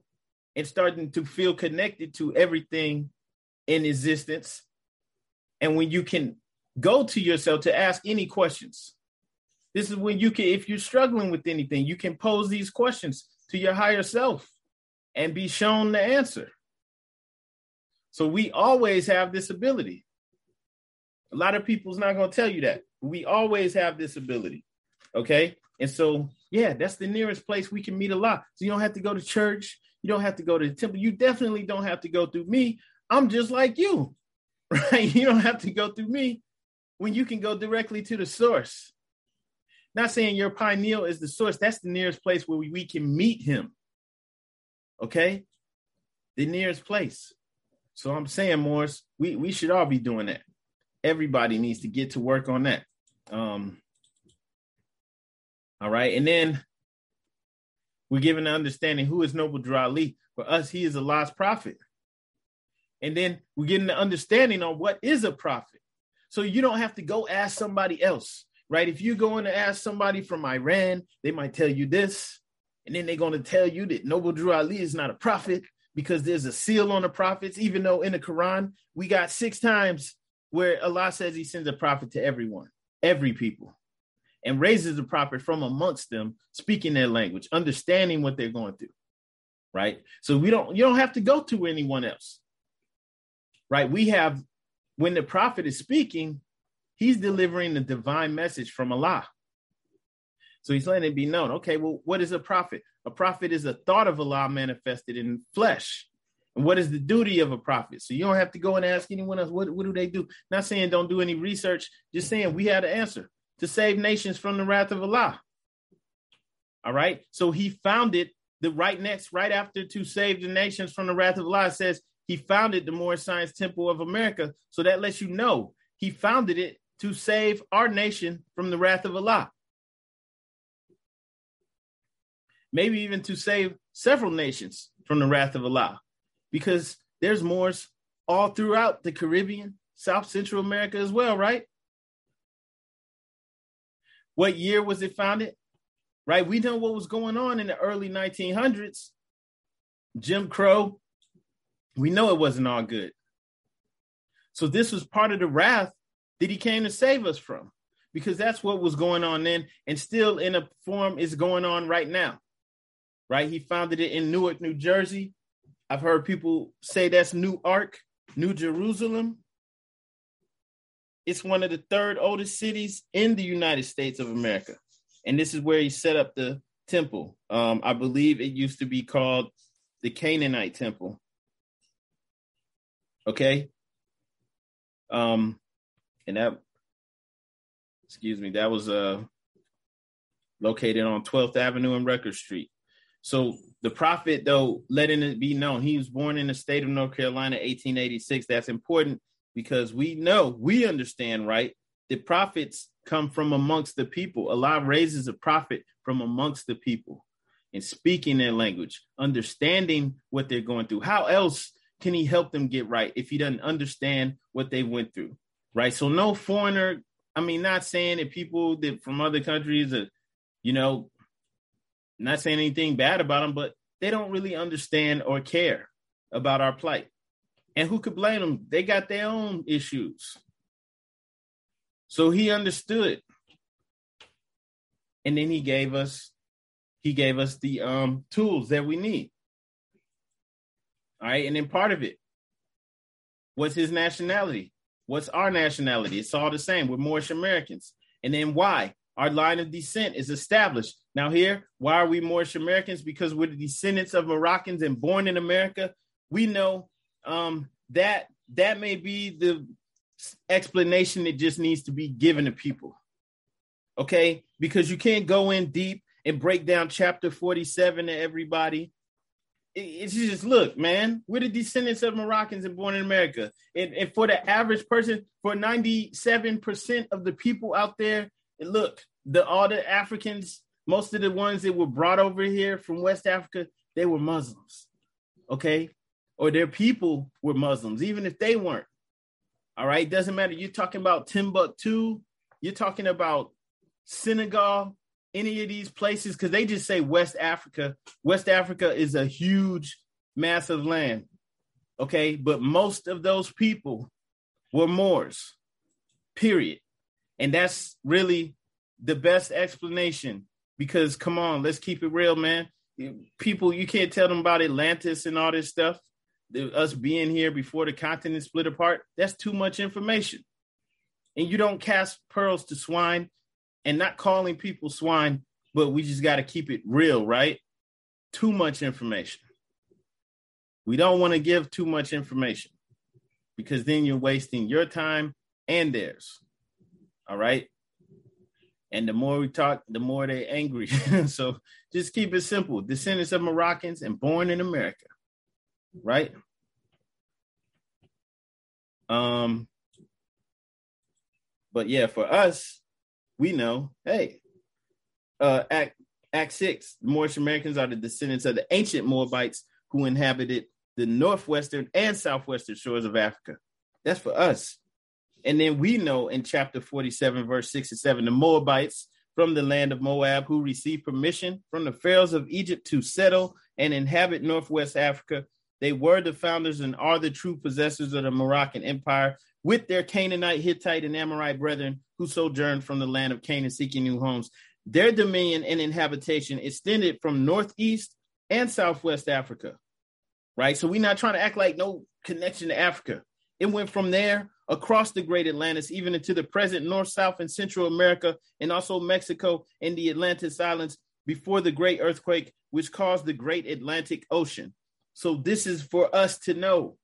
[SPEAKER 1] and starting to feel connected to everything in existence. And when you can go to yourself to ask any questions. This is when you can, if you're struggling with anything, you can pose these questions to your higher self and be shown the answer. So we always have this ability. A lot of people's not going to tell you that. We always have this ability. Okay? And so Yeah, that's the nearest place we can meet Allah. So you don't have to go to church. You don't have to go to the temple. You definitely don't have to go through me. I'm just like you, right? You don't have to go through me when you can go directly to the source. Not saying your pineal is the source. That's the nearest place where we, we can meet him. Okay? The nearest place. So I'm saying, Morris, we, we should all be doing that. Everybody needs to get to work on that. Um, all right. And then we're given the understanding who is Noble Drew Ali. For us, he is Allah's prophet. And then we're getting the understanding on what is a prophet. So you don't have to go ask somebody else, right? If you're going to ask somebody from Iran, they might tell you this. And then they're going to tell you that Noble Drew Ali is not a prophet because there's a seal on the prophets, even though in the Quran, we got six times where Allah says he sends a prophet to everyone, every people and raises a prophet from amongst them, speaking their language, understanding what they're going through. Right. So we don't, you don't have to go to anyone else. Right. We have, when the prophet is speaking, he's delivering the divine message from Allah. So he's letting it be known. Okay, well, what is a prophet? A prophet is a thought of Allah manifested in flesh. And what is the duty of a prophet? So you don't have to go and ask anyone else, what, what do they do? Not saying don't do any research, just saying we had an answer to save nations from the wrath of Allah. All right. So he founded the right next, right after to save the nations from the wrath of Allah says he founded the Moorish Science Temple of America. So that lets you know he founded it to save our nation from the wrath of Allah. Maybe even to save several nations from the wrath of Allah, because there's Moors all throughout the Caribbean, South Central America as well, right? What year was it founded? Right? We know what was going on in the early 1900s. Jim Crow. We know it wasn't all good. So this was part of the wrath that he came to save us from because that's what was going on then and still in a form is going on right now. Right? He founded it in Newark, New Jersey. I've heard people say that's New Ark, New Jerusalem. It's one of the third oldest cities in the United States of America. And this is where he set up the temple. Um, I believe it used to be called the Canaanite Temple. Okay. Um, and that, excuse me, that was uh located on 12th Avenue and Record Street. So the prophet, though, letting it be known, he was born in the state of North Carolina, 1886. That's important because we know, we understand, right? The prophets come from amongst the people. Allah raises a prophet from amongst the people and speaking their language, understanding what they're going through. How else can he help them get right if he doesn't understand what they went through? Right. So no foreigner, I mean, not saying that people that from other countries are, you know, not saying anything bad about them, but they don't really understand or care about our plight. And who could blame them? They got their own issues. So he understood. And then he gave us he gave us the um tools that we need. All right, and then part of it what's his nationality? What's our nationality? It's all the same. We're Moorish Americans. And then why? Our line of descent is established. Now, here, why are we Moorish Americans? Because we're the descendants of Moroccans and born in America. We know um, that that may be the explanation that just needs to be given to people. Okay, because you can't go in deep and break down chapter 47 to everybody. It's just look, man, we're the descendants of Moroccans and born in America. And, and for the average person, for 97% of the people out there, look, the all the Africans, most of the ones that were brought over here from West Africa, they were Muslims. Okay or their people were Muslims, even if they weren't. All right, doesn't matter. You're talking about Timbuktu, you're talking about Senegal, any of these places, because they just say West Africa. West Africa is a huge, massive land. Okay, but most of those people were Moors, period. And that's really the best explanation because come on, let's keep it real, man. People, you can't tell them about Atlantis and all this stuff us being here before the continent split apart, that's too much information. And you don't cast pearls to swine and not calling people swine but we just got to keep it real, right? Too much information. We don't want to give too much information because then you're wasting your time and theirs. All right. And the more we talk, the more they're angry. so just keep it simple. Descendants of Moroccans and born in America. Right? Um, but yeah, for us, we know, hey, uh Act Act six, the Moorish Americans are the descendants of the ancient Moabites who inhabited the northwestern and southwestern shores of Africa. That's for us. And then we know in chapter 47, verse 6 and 7, the Moabites from the land of Moab who received permission from the pharaohs of Egypt to settle and inhabit northwest Africa. They were the founders and are the true possessors of the Moroccan Empire with their Canaanite, Hittite, and Amorite brethren who sojourned from the land of Canaan seeking new homes. Their dominion and inhabitation extended from northeast and southwest Africa. Right? So we're not trying to act like no connection to Africa. It went from there across the great Atlantis, even into the present North, South, and Central America, and also Mexico and the Atlantis Islands before the great earthquake, which caused the great Atlantic Ocean. So, this is for us to know.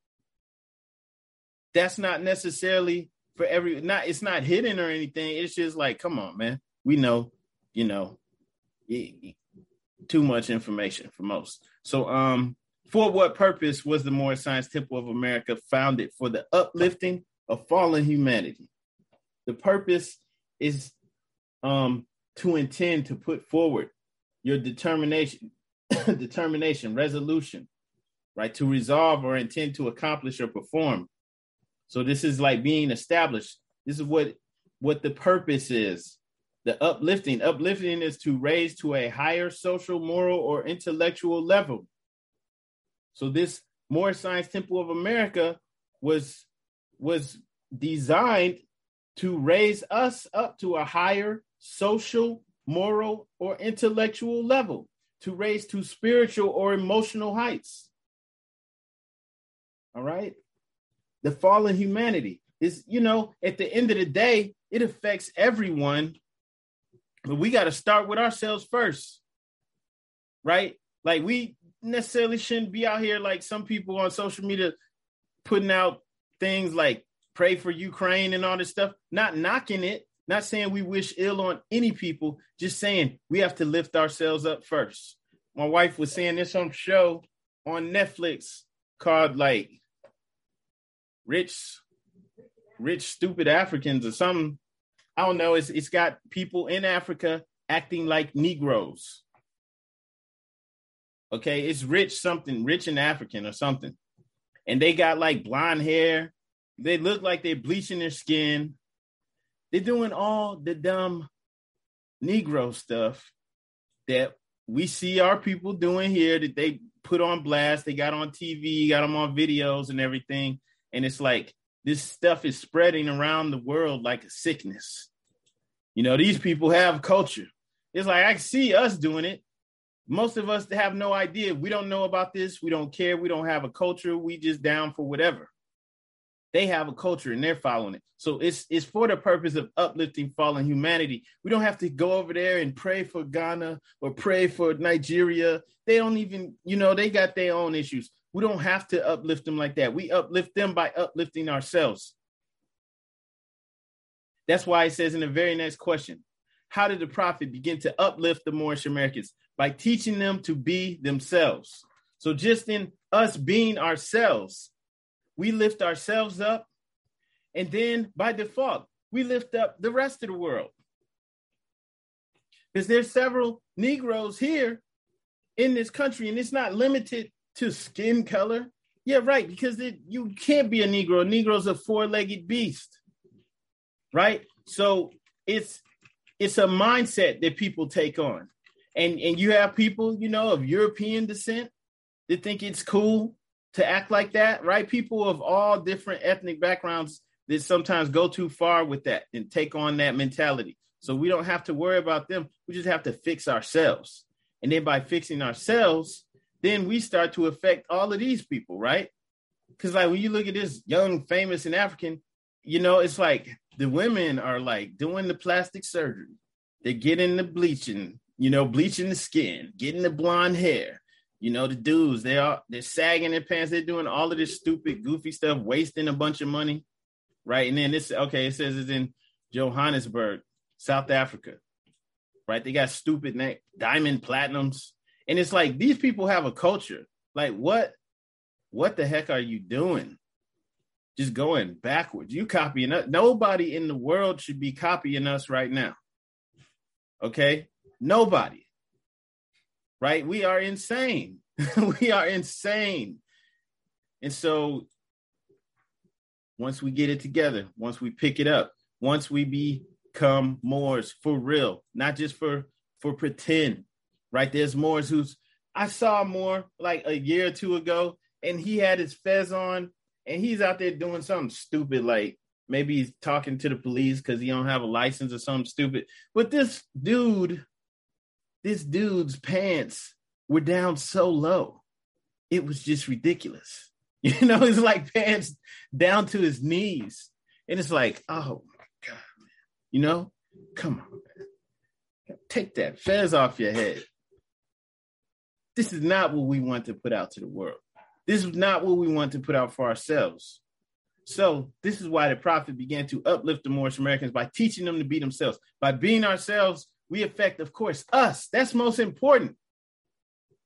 [SPEAKER 1] That's not necessarily for every, not, it's not hidden or anything. It's just like, come on, man. We know, you know, too much information for most. So, um, for what purpose was the Moorish Science Temple of America founded? For the uplifting of fallen humanity. The purpose is um, to intend to put forward your determination, determination, resolution, right? To resolve or intend to accomplish or perform. So this is like being established. This is what what the purpose is. The uplifting. Uplifting is to raise to a higher social, moral, or intellectual level. So this Moorish Science Temple of America was was designed to raise us up to a higher social, moral, or intellectual level, to raise to spiritual or emotional heights. All right? The fallen humanity is, you know, at the end of the day, it affects everyone, but we got to start with ourselves first. Right? Like, we necessarily shouldn't be out here like some people on social media putting out things like pray for Ukraine and all this stuff, not knocking it, not saying we wish ill on any people, just saying we have to lift ourselves up first. My wife was saying this on show on Netflix called like Rich Rich Stupid Africans or something. I don't know. It's it's got people in Africa acting like Negroes. Okay, it's rich something, rich and African or something. And they got like blonde hair they look like they're bleaching their skin. They're doing all the dumb Negro stuff that we see our people doing here that they put on blast. They got on TV, got them on videos and everything. And it's like this stuff is spreading around the world like a sickness. You know, these people have culture. It's like I see us doing it. Most of us have no idea. We don't know about this. We don't care. We don't have a culture. We just down for whatever. They have a culture and they're following it. So it's it's for the purpose of uplifting fallen humanity. We don't have to go over there and pray for Ghana or pray for Nigeria. They don't even, you know, they got their own issues. We don't have to uplift them like that. We uplift them by uplifting ourselves. That's why it says in the very next question, how did the prophet begin to uplift the Moorish Americans? By teaching them to be themselves. So just in us being ourselves, we lift ourselves up, and then by default, we lift up the rest of the world. Because there's several Negroes here in this country, and it's not limited to skin color. Yeah, right, because it, you can't be a Negro. A Negro's a four-legged beast, right? So it's it's a mindset that people take on. And and you have people, you know, of European descent that think it's cool to act like that, right? People of all different ethnic backgrounds that sometimes go too far with that and take on that mentality. So we don't have to worry about them. We just have to fix ourselves. And then by fixing ourselves, then we start to affect all of these people, right? Because like when you look at this young, famous and African, you know, it's like the women are like doing the plastic surgery. They're getting the bleaching you know, bleaching the skin, getting the blonde hair. You know, the dudes, they are they're sagging their pants, they're doing all of this stupid, goofy stuff, wasting a bunch of money. Right. And then this, okay, it says it's in Johannesburg, South Africa. Right. They got stupid neck diamond platinums. And it's like these people have a culture. Like, what what the heck are you doing? Just going backwards. You copying us. Nobody in the world should be copying us right now. Okay? Nobody. Right? We are insane. we are insane. And so once we get it together, once we pick it up, once we become Moors for real, not just for for pretend, right? There's Moors who's I saw more like a year or two ago, and he had his fez on, and he's out there doing something stupid, like maybe he's talking to the police because he don't have a license or something stupid. But this dude this dude's pants were down so low. It was just ridiculous. You know, it's like pants down to his knees. And it's like, oh my God, man. You know, come on, man. Take that fez off your head. This is not what we want to put out to the world. This is not what we want to put out for ourselves. So this is why the prophet began to uplift the Moorish Americans by teaching them to be themselves. By being ourselves, we affect, of course, us. That's most important,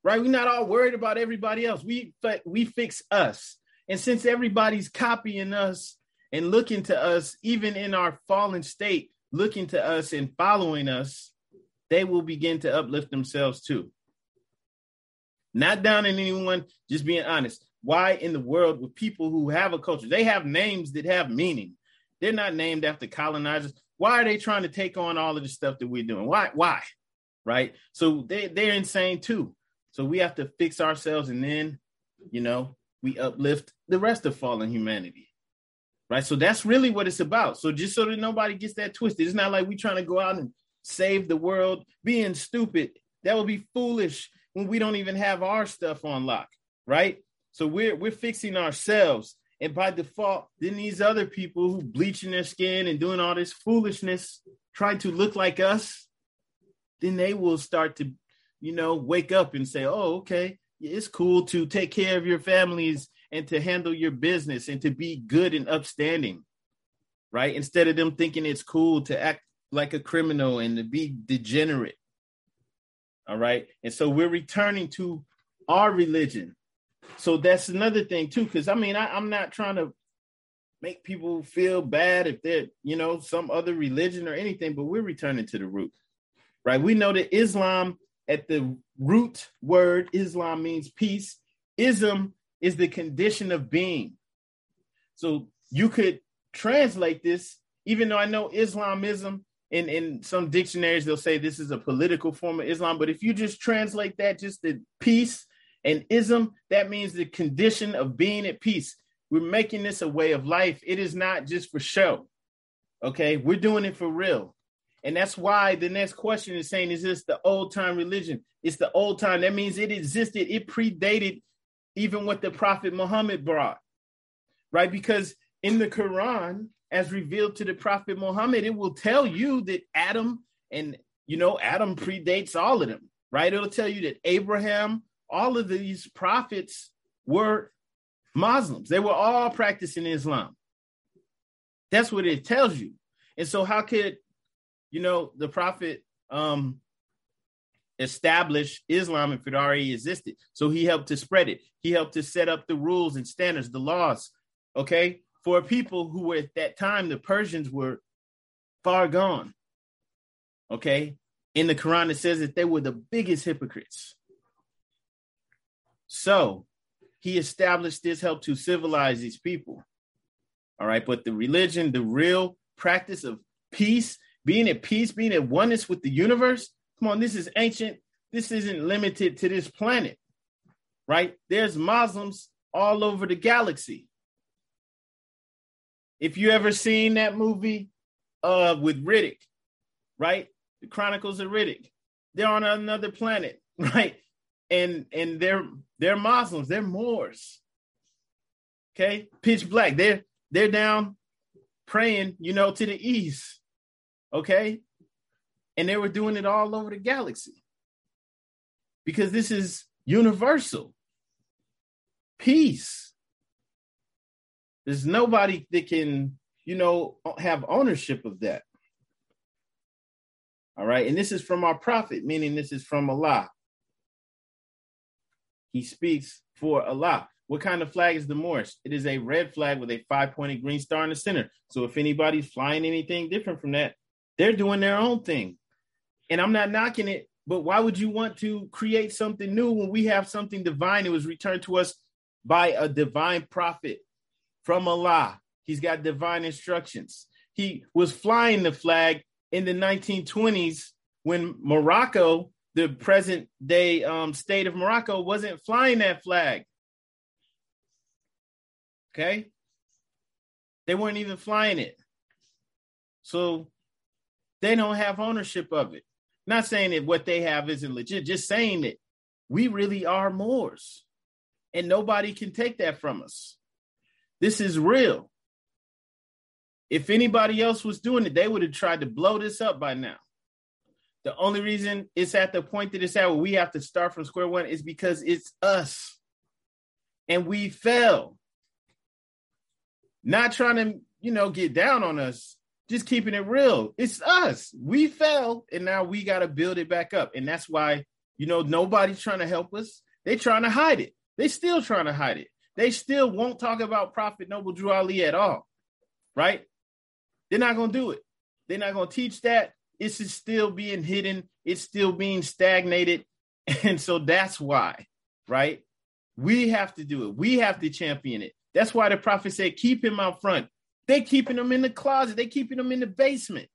[SPEAKER 1] right? We're not all worried about everybody else. We we fix us, and since everybody's copying us and looking to us, even in our fallen state, looking to us and following us, they will begin to uplift themselves too. Not down in anyone, just being honest. Why in the world with people who have a culture, they have names that have meaning. They're not named after colonizers. Why are they trying to take on all of the stuff that we're doing? Why? Why? Right? So they, they're insane too. So we have to fix ourselves and then, you know, we uplift the rest of fallen humanity. Right. So that's really what it's about. So just so that nobody gets that twisted, it's not like we're trying to go out and save the world being stupid. That would be foolish when we don't even have our stuff on lock. Right. So we're we're fixing ourselves and by default, then these other people who bleaching their skin and doing all this foolishness, trying to look like us, then they will start to, you know, wake up and say, oh, okay, it's cool to take care of your families and to handle your business and to be good and upstanding, right? Instead of them thinking it's cool to act like a criminal and to be degenerate. All right. And so we're returning to our religion, so that's another thing too, because I mean, I, I'm not trying to make people feel bad if they're, you know, some other religion or anything, but we're returning to the root, right? We know that Islam, at the root word, Islam means peace. Ism is the condition of being. So you could translate this, even though I know Islamism in, in some dictionaries, they'll say this is a political form of Islam, but if you just translate that, just the peace, and ism, that means the condition of being at peace. We're making this a way of life. It is not just for show. Okay. We're doing it for real. And that's why the next question is saying, is this the old time religion? It's the old time. That means it existed, it predated even what the Prophet Muhammad brought, right? Because in the Quran, as revealed to the Prophet Muhammad, it will tell you that Adam and, you know, Adam predates all of them, right? It'll tell you that Abraham all of these prophets were Muslims. They were all practicing Islam. That's what it tells you. And so, how could you know the prophet um, establish Islam if it already existed? So he helped to spread it. He helped to set up the rules and standards, the laws. Okay, for people who were at that time, the Persians were far gone. Okay, in the Quran it says that they were the biggest hypocrites. So he established this help to civilize these people. All right. But the religion, the real practice of peace, being at peace, being at oneness with the universe. Come on, this is ancient. This isn't limited to this planet, right? There's Muslims all over the galaxy. If you ever seen that movie uh with Riddick, right? The Chronicles of Riddick. They're on another planet, right? and and they're they're Muslims, they're Moors. Okay, pitch black. They're they're down praying, you know, to the east. Okay, and they were doing it all over the galaxy. because this is universal peace. There's nobody that can, you know, have ownership of that. All right. And this is from our prophet, meaning this is from Allah. He speaks for Allah. What kind of flag is the Moorish? It is a red flag with a five pointed green star in the center. So if anybody's flying anything different from that, they're doing their own thing. And I'm not knocking it, but why would you want to create something new when we have something divine that was returned to us by a divine prophet from Allah? He's got divine instructions. He was flying the flag in the 1920s when Morocco, the present day um, state of Morocco, wasn't flying that flag. Okay. They weren't even flying it. So they don't have ownership of it. Not saying that what they have isn't legit, just saying that we really are Moors and nobody can take that from us. This is real. If anybody else was doing it, they would have tried to blow this up by now. The only reason it's at the point that it's at where we have to start from square one is because it's us. And we fell. Not trying to, you know, get down on us, just keeping it real. It's us. We fell and now we got to build it back up. And that's why, you know, nobody's trying to help us. They're trying to hide it. They still trying to hide it. They still won't talk about Prophet Noble Drew Ali at all. Right? They're not going to do it. They're not going to teach that. It's still being hidden. It's still being stagnated. And so that's why, right? We have to do it. We have to champion it. That's why the prophet said, keep him out front. They keeping him in the closet. They keeping him in the basement.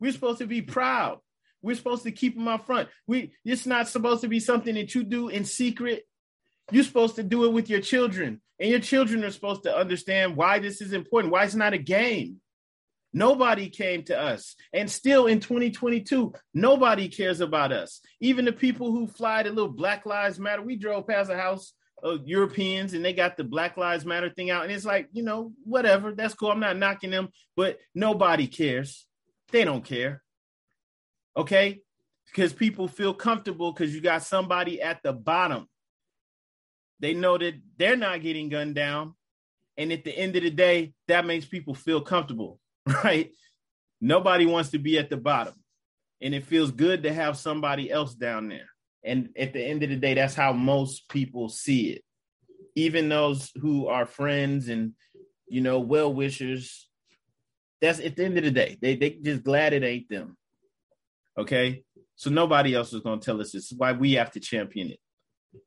[SPEAKER 1] We're supposed to be proud. We're supposed to keep him out front. We it's not supposed to be something that you do in secret. You're supposed to do it with your children. And your children are supposed to understand why this is important, why it's not a game. Nobody came to us. And still in 2022, nobody cares about us. Even the people who fly the little Black Lives Matter, we drove past a house of Europeans and they got the Black Lives Matter thing out. And it's like, you know, whatever. That's cool. I'm not knocking them, but nobody cares. They don't care. Okay? Because people feel comfortable because you got somebody at the bottom. They know that they're not getting gunned down. And at the end of the day, that makes people feel comfortable, right? Nobody wants to be at the bottom. And it feels good to have somebody else down there. And at the end of the day, that's how most people see it. Even those who are friends and you know, well wishers. That's at the end of the day. They they just glad it ain't them. Okay. So nobody else is gonna tell us this. is why we have to champion it.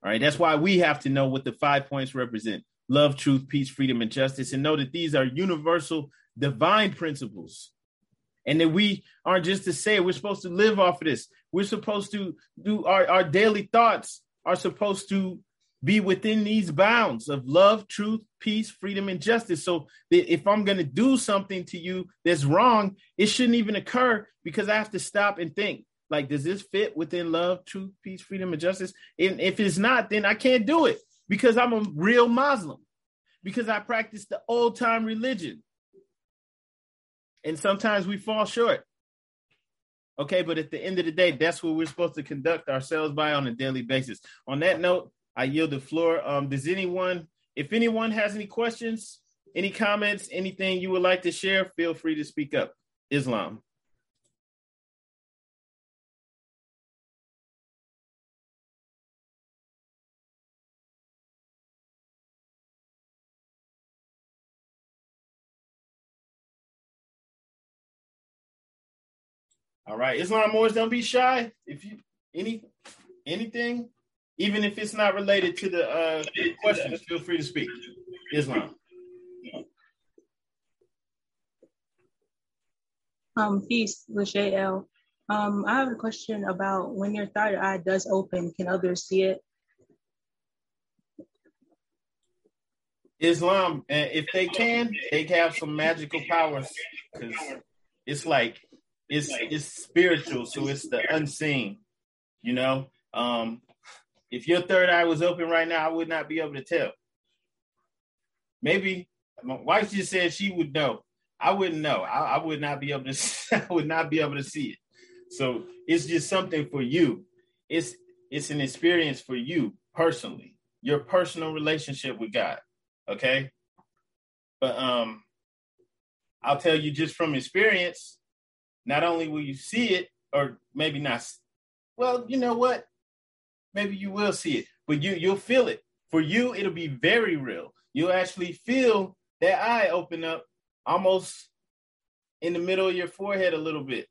[SPEAKER 1] All right. That's why we have to know what the five points represent love, truth, peace, freedom, and justice, and know that these are universal divine principles. And that we aren't just to say it, we're supposed to live off of this. We're supposed to do our, our daily thoughts are supposed to be within these bounds of love, truth, peace, freedom, and justice. So that if I'm going to do something to you that's wrong, it shouldn't even occur because I have to stop and think like, does this fit within love, truth, peace, freedom, and justice? And if it's not, then I can't do it because I'm a real Muslim, because I practice the old time religion. And sometimes we fall short. Okay, but at the end of the day, that's what we're supposed to conduct ourselves by on a daily basis. On that note, I yield the floor. Um, does anyone, if anyone has any questions, any comments, anything you would like to share, feel free to speak up. Islam. All right, Islam Moors, don't be shy. If you any anything, even if it's not related to the uh, questions, feel free to speak. Islam.
[SPEAKER 5] Um, peace, Lachey L. Um, I have a question about when your third eye does open, can others see it?
[SPEAKER 1] Islam, if they can, they have some magical powers because it's like it's it's spiritual, so it's the unseen. You know, um, if your third eye was open right now, I would not be able to tell. Maybe my wife just said she would know. I wouldn't know. I, I would not be able to. I would not be able to see it. So it's just something for you. It's it's an experience for you personally, your personal relationship with God. Okay. But um, I'll tell you just from experience, not only will you see it, or maybe not, well, you know what? Maybe you will see it, but you you'll feel it. For you, it'll be very real. You'll actually feel that eye open up almost in the middle of your forehead a little bit,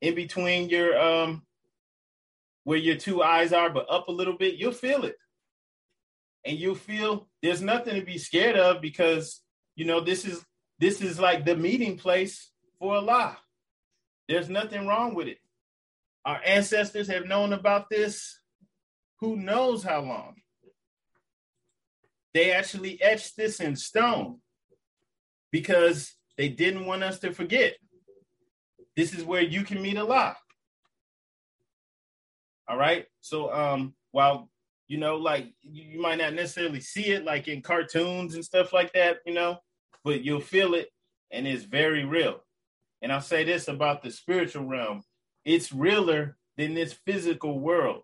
[SPEAKER 1] in between your um where your two eyes are, but up a little bit, you'll feel it. And you'll feel there's nothing to be scared of because you know this is this is like the meeting place for Allah. There's nothing wrong with it. Our ancestors have known about this who knows how long. They actually etched this in stone because they didn't want us to forget. This is where you can meet Allah. All right. So um while you know, like you, you might not necessarily see it like in cartoons and stuff like that, you know, but you'll feel it and it's very real. And I'll say this about the spiritual realm it's realer than this physical world.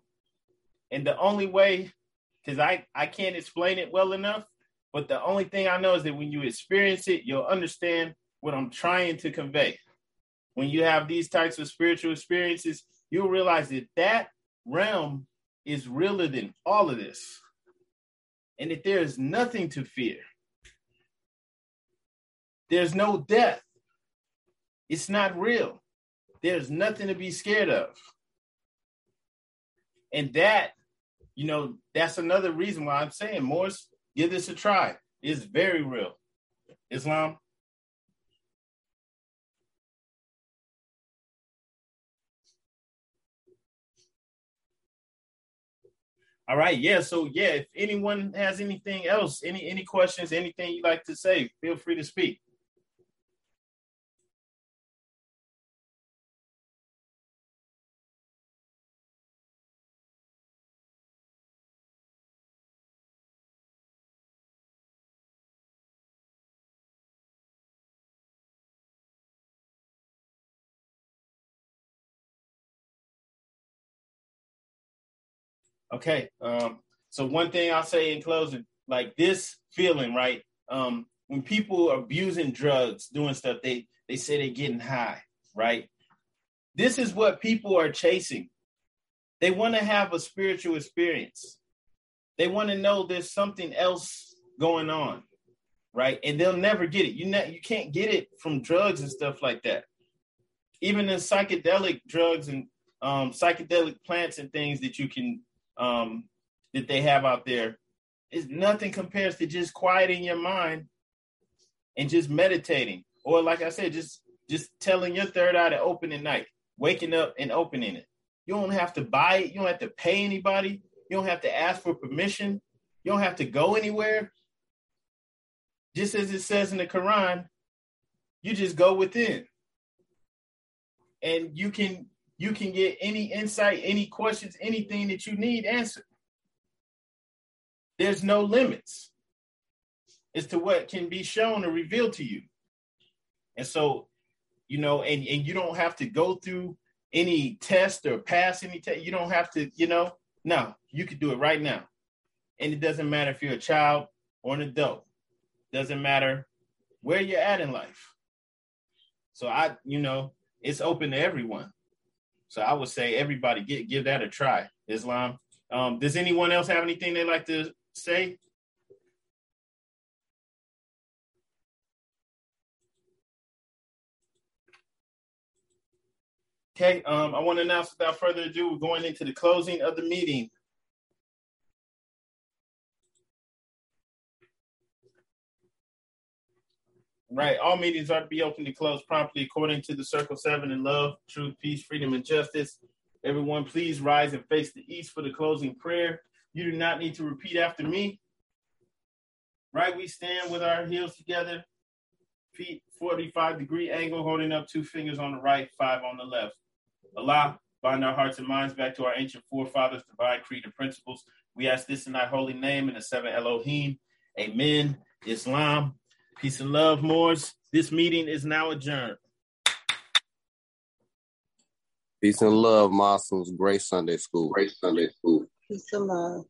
[SPEAKER 1] And the only way, because I, I can't explain it well enough, but the only thing I know is that when you experience it, you'll understand what I'm trying to convey. When you have these types of spiritual experiences, you'll realize that that realm is realer than all of this. And that there is nothing to fear. There's no death. It's not real. There's nothing to be scared of. And that, you know, that's another reason why I'm saying, Moors, give this a try. It's very real. Islam. All right, yeah. So yeah, if anyone has anything else, any any questions, anything you'd like to say, feel free to speak. Okay. Um, so one thing I'll say in closing, like this feeling, right? Um, when people are abusing drugs, doing stuff, they they say they're getting high, right? This is what people are chasing. They want to have a spiritual experience. They want to know there's something else going on, right? And they'll never get it. You ne- you can't get it from drugs and stuff like that. Even in psychedelic drugs and um, psychedelic plants and things that you can um, that they have out there is nothing compares to just quieting your mind and just meditating. Or like I said, just just telling your third eye to open at night, waking up and opening it. You don't have to buy it. You don't have to pay anybody. You don't have to ask for permission. You don't have to go anywhere. Just as it says in the Quran, you just go within. And you can you can get any insight, any questions, anything that you need answered. There's no limits as to what can be shown or revealed to you. And so, you know, and, and you don't have to go through any test or pass any test. You don't have to, you know, no, you could do it right now. And it doesn't matter if you're a child or an adult. Doesn't matter where you're at in life. So I, you know, it's open to everyone. So I would say everybody get give that a try. Islam. Um, does anyone else have anything they'd like to say? Okay, um, I want to announce without further ado, we're going into the closing of the meeting. Right. All meetings are to be open and closed promptly according to the Circle 7 in love, truth, peace, freedom, and justice. Everyone, please rise and face the east for the closing prayer. You do not need to repeat after me. Right, we stand with our heels together, feet 45 degree angle, holding up two fingers on the right, five on the left. Allah, bind our hearts and minds back to our ancient forefathers, divine creed and principles. We ask this in thy holy name in the seven Elohim. Amen. Islam. Peace and love, Moors. This meeting is now adjourned.
[SPEAKER 4] Peace and love, Muslims. Great Sunday school.
[SPEAKER 2] Great Sunday school. Peace and love.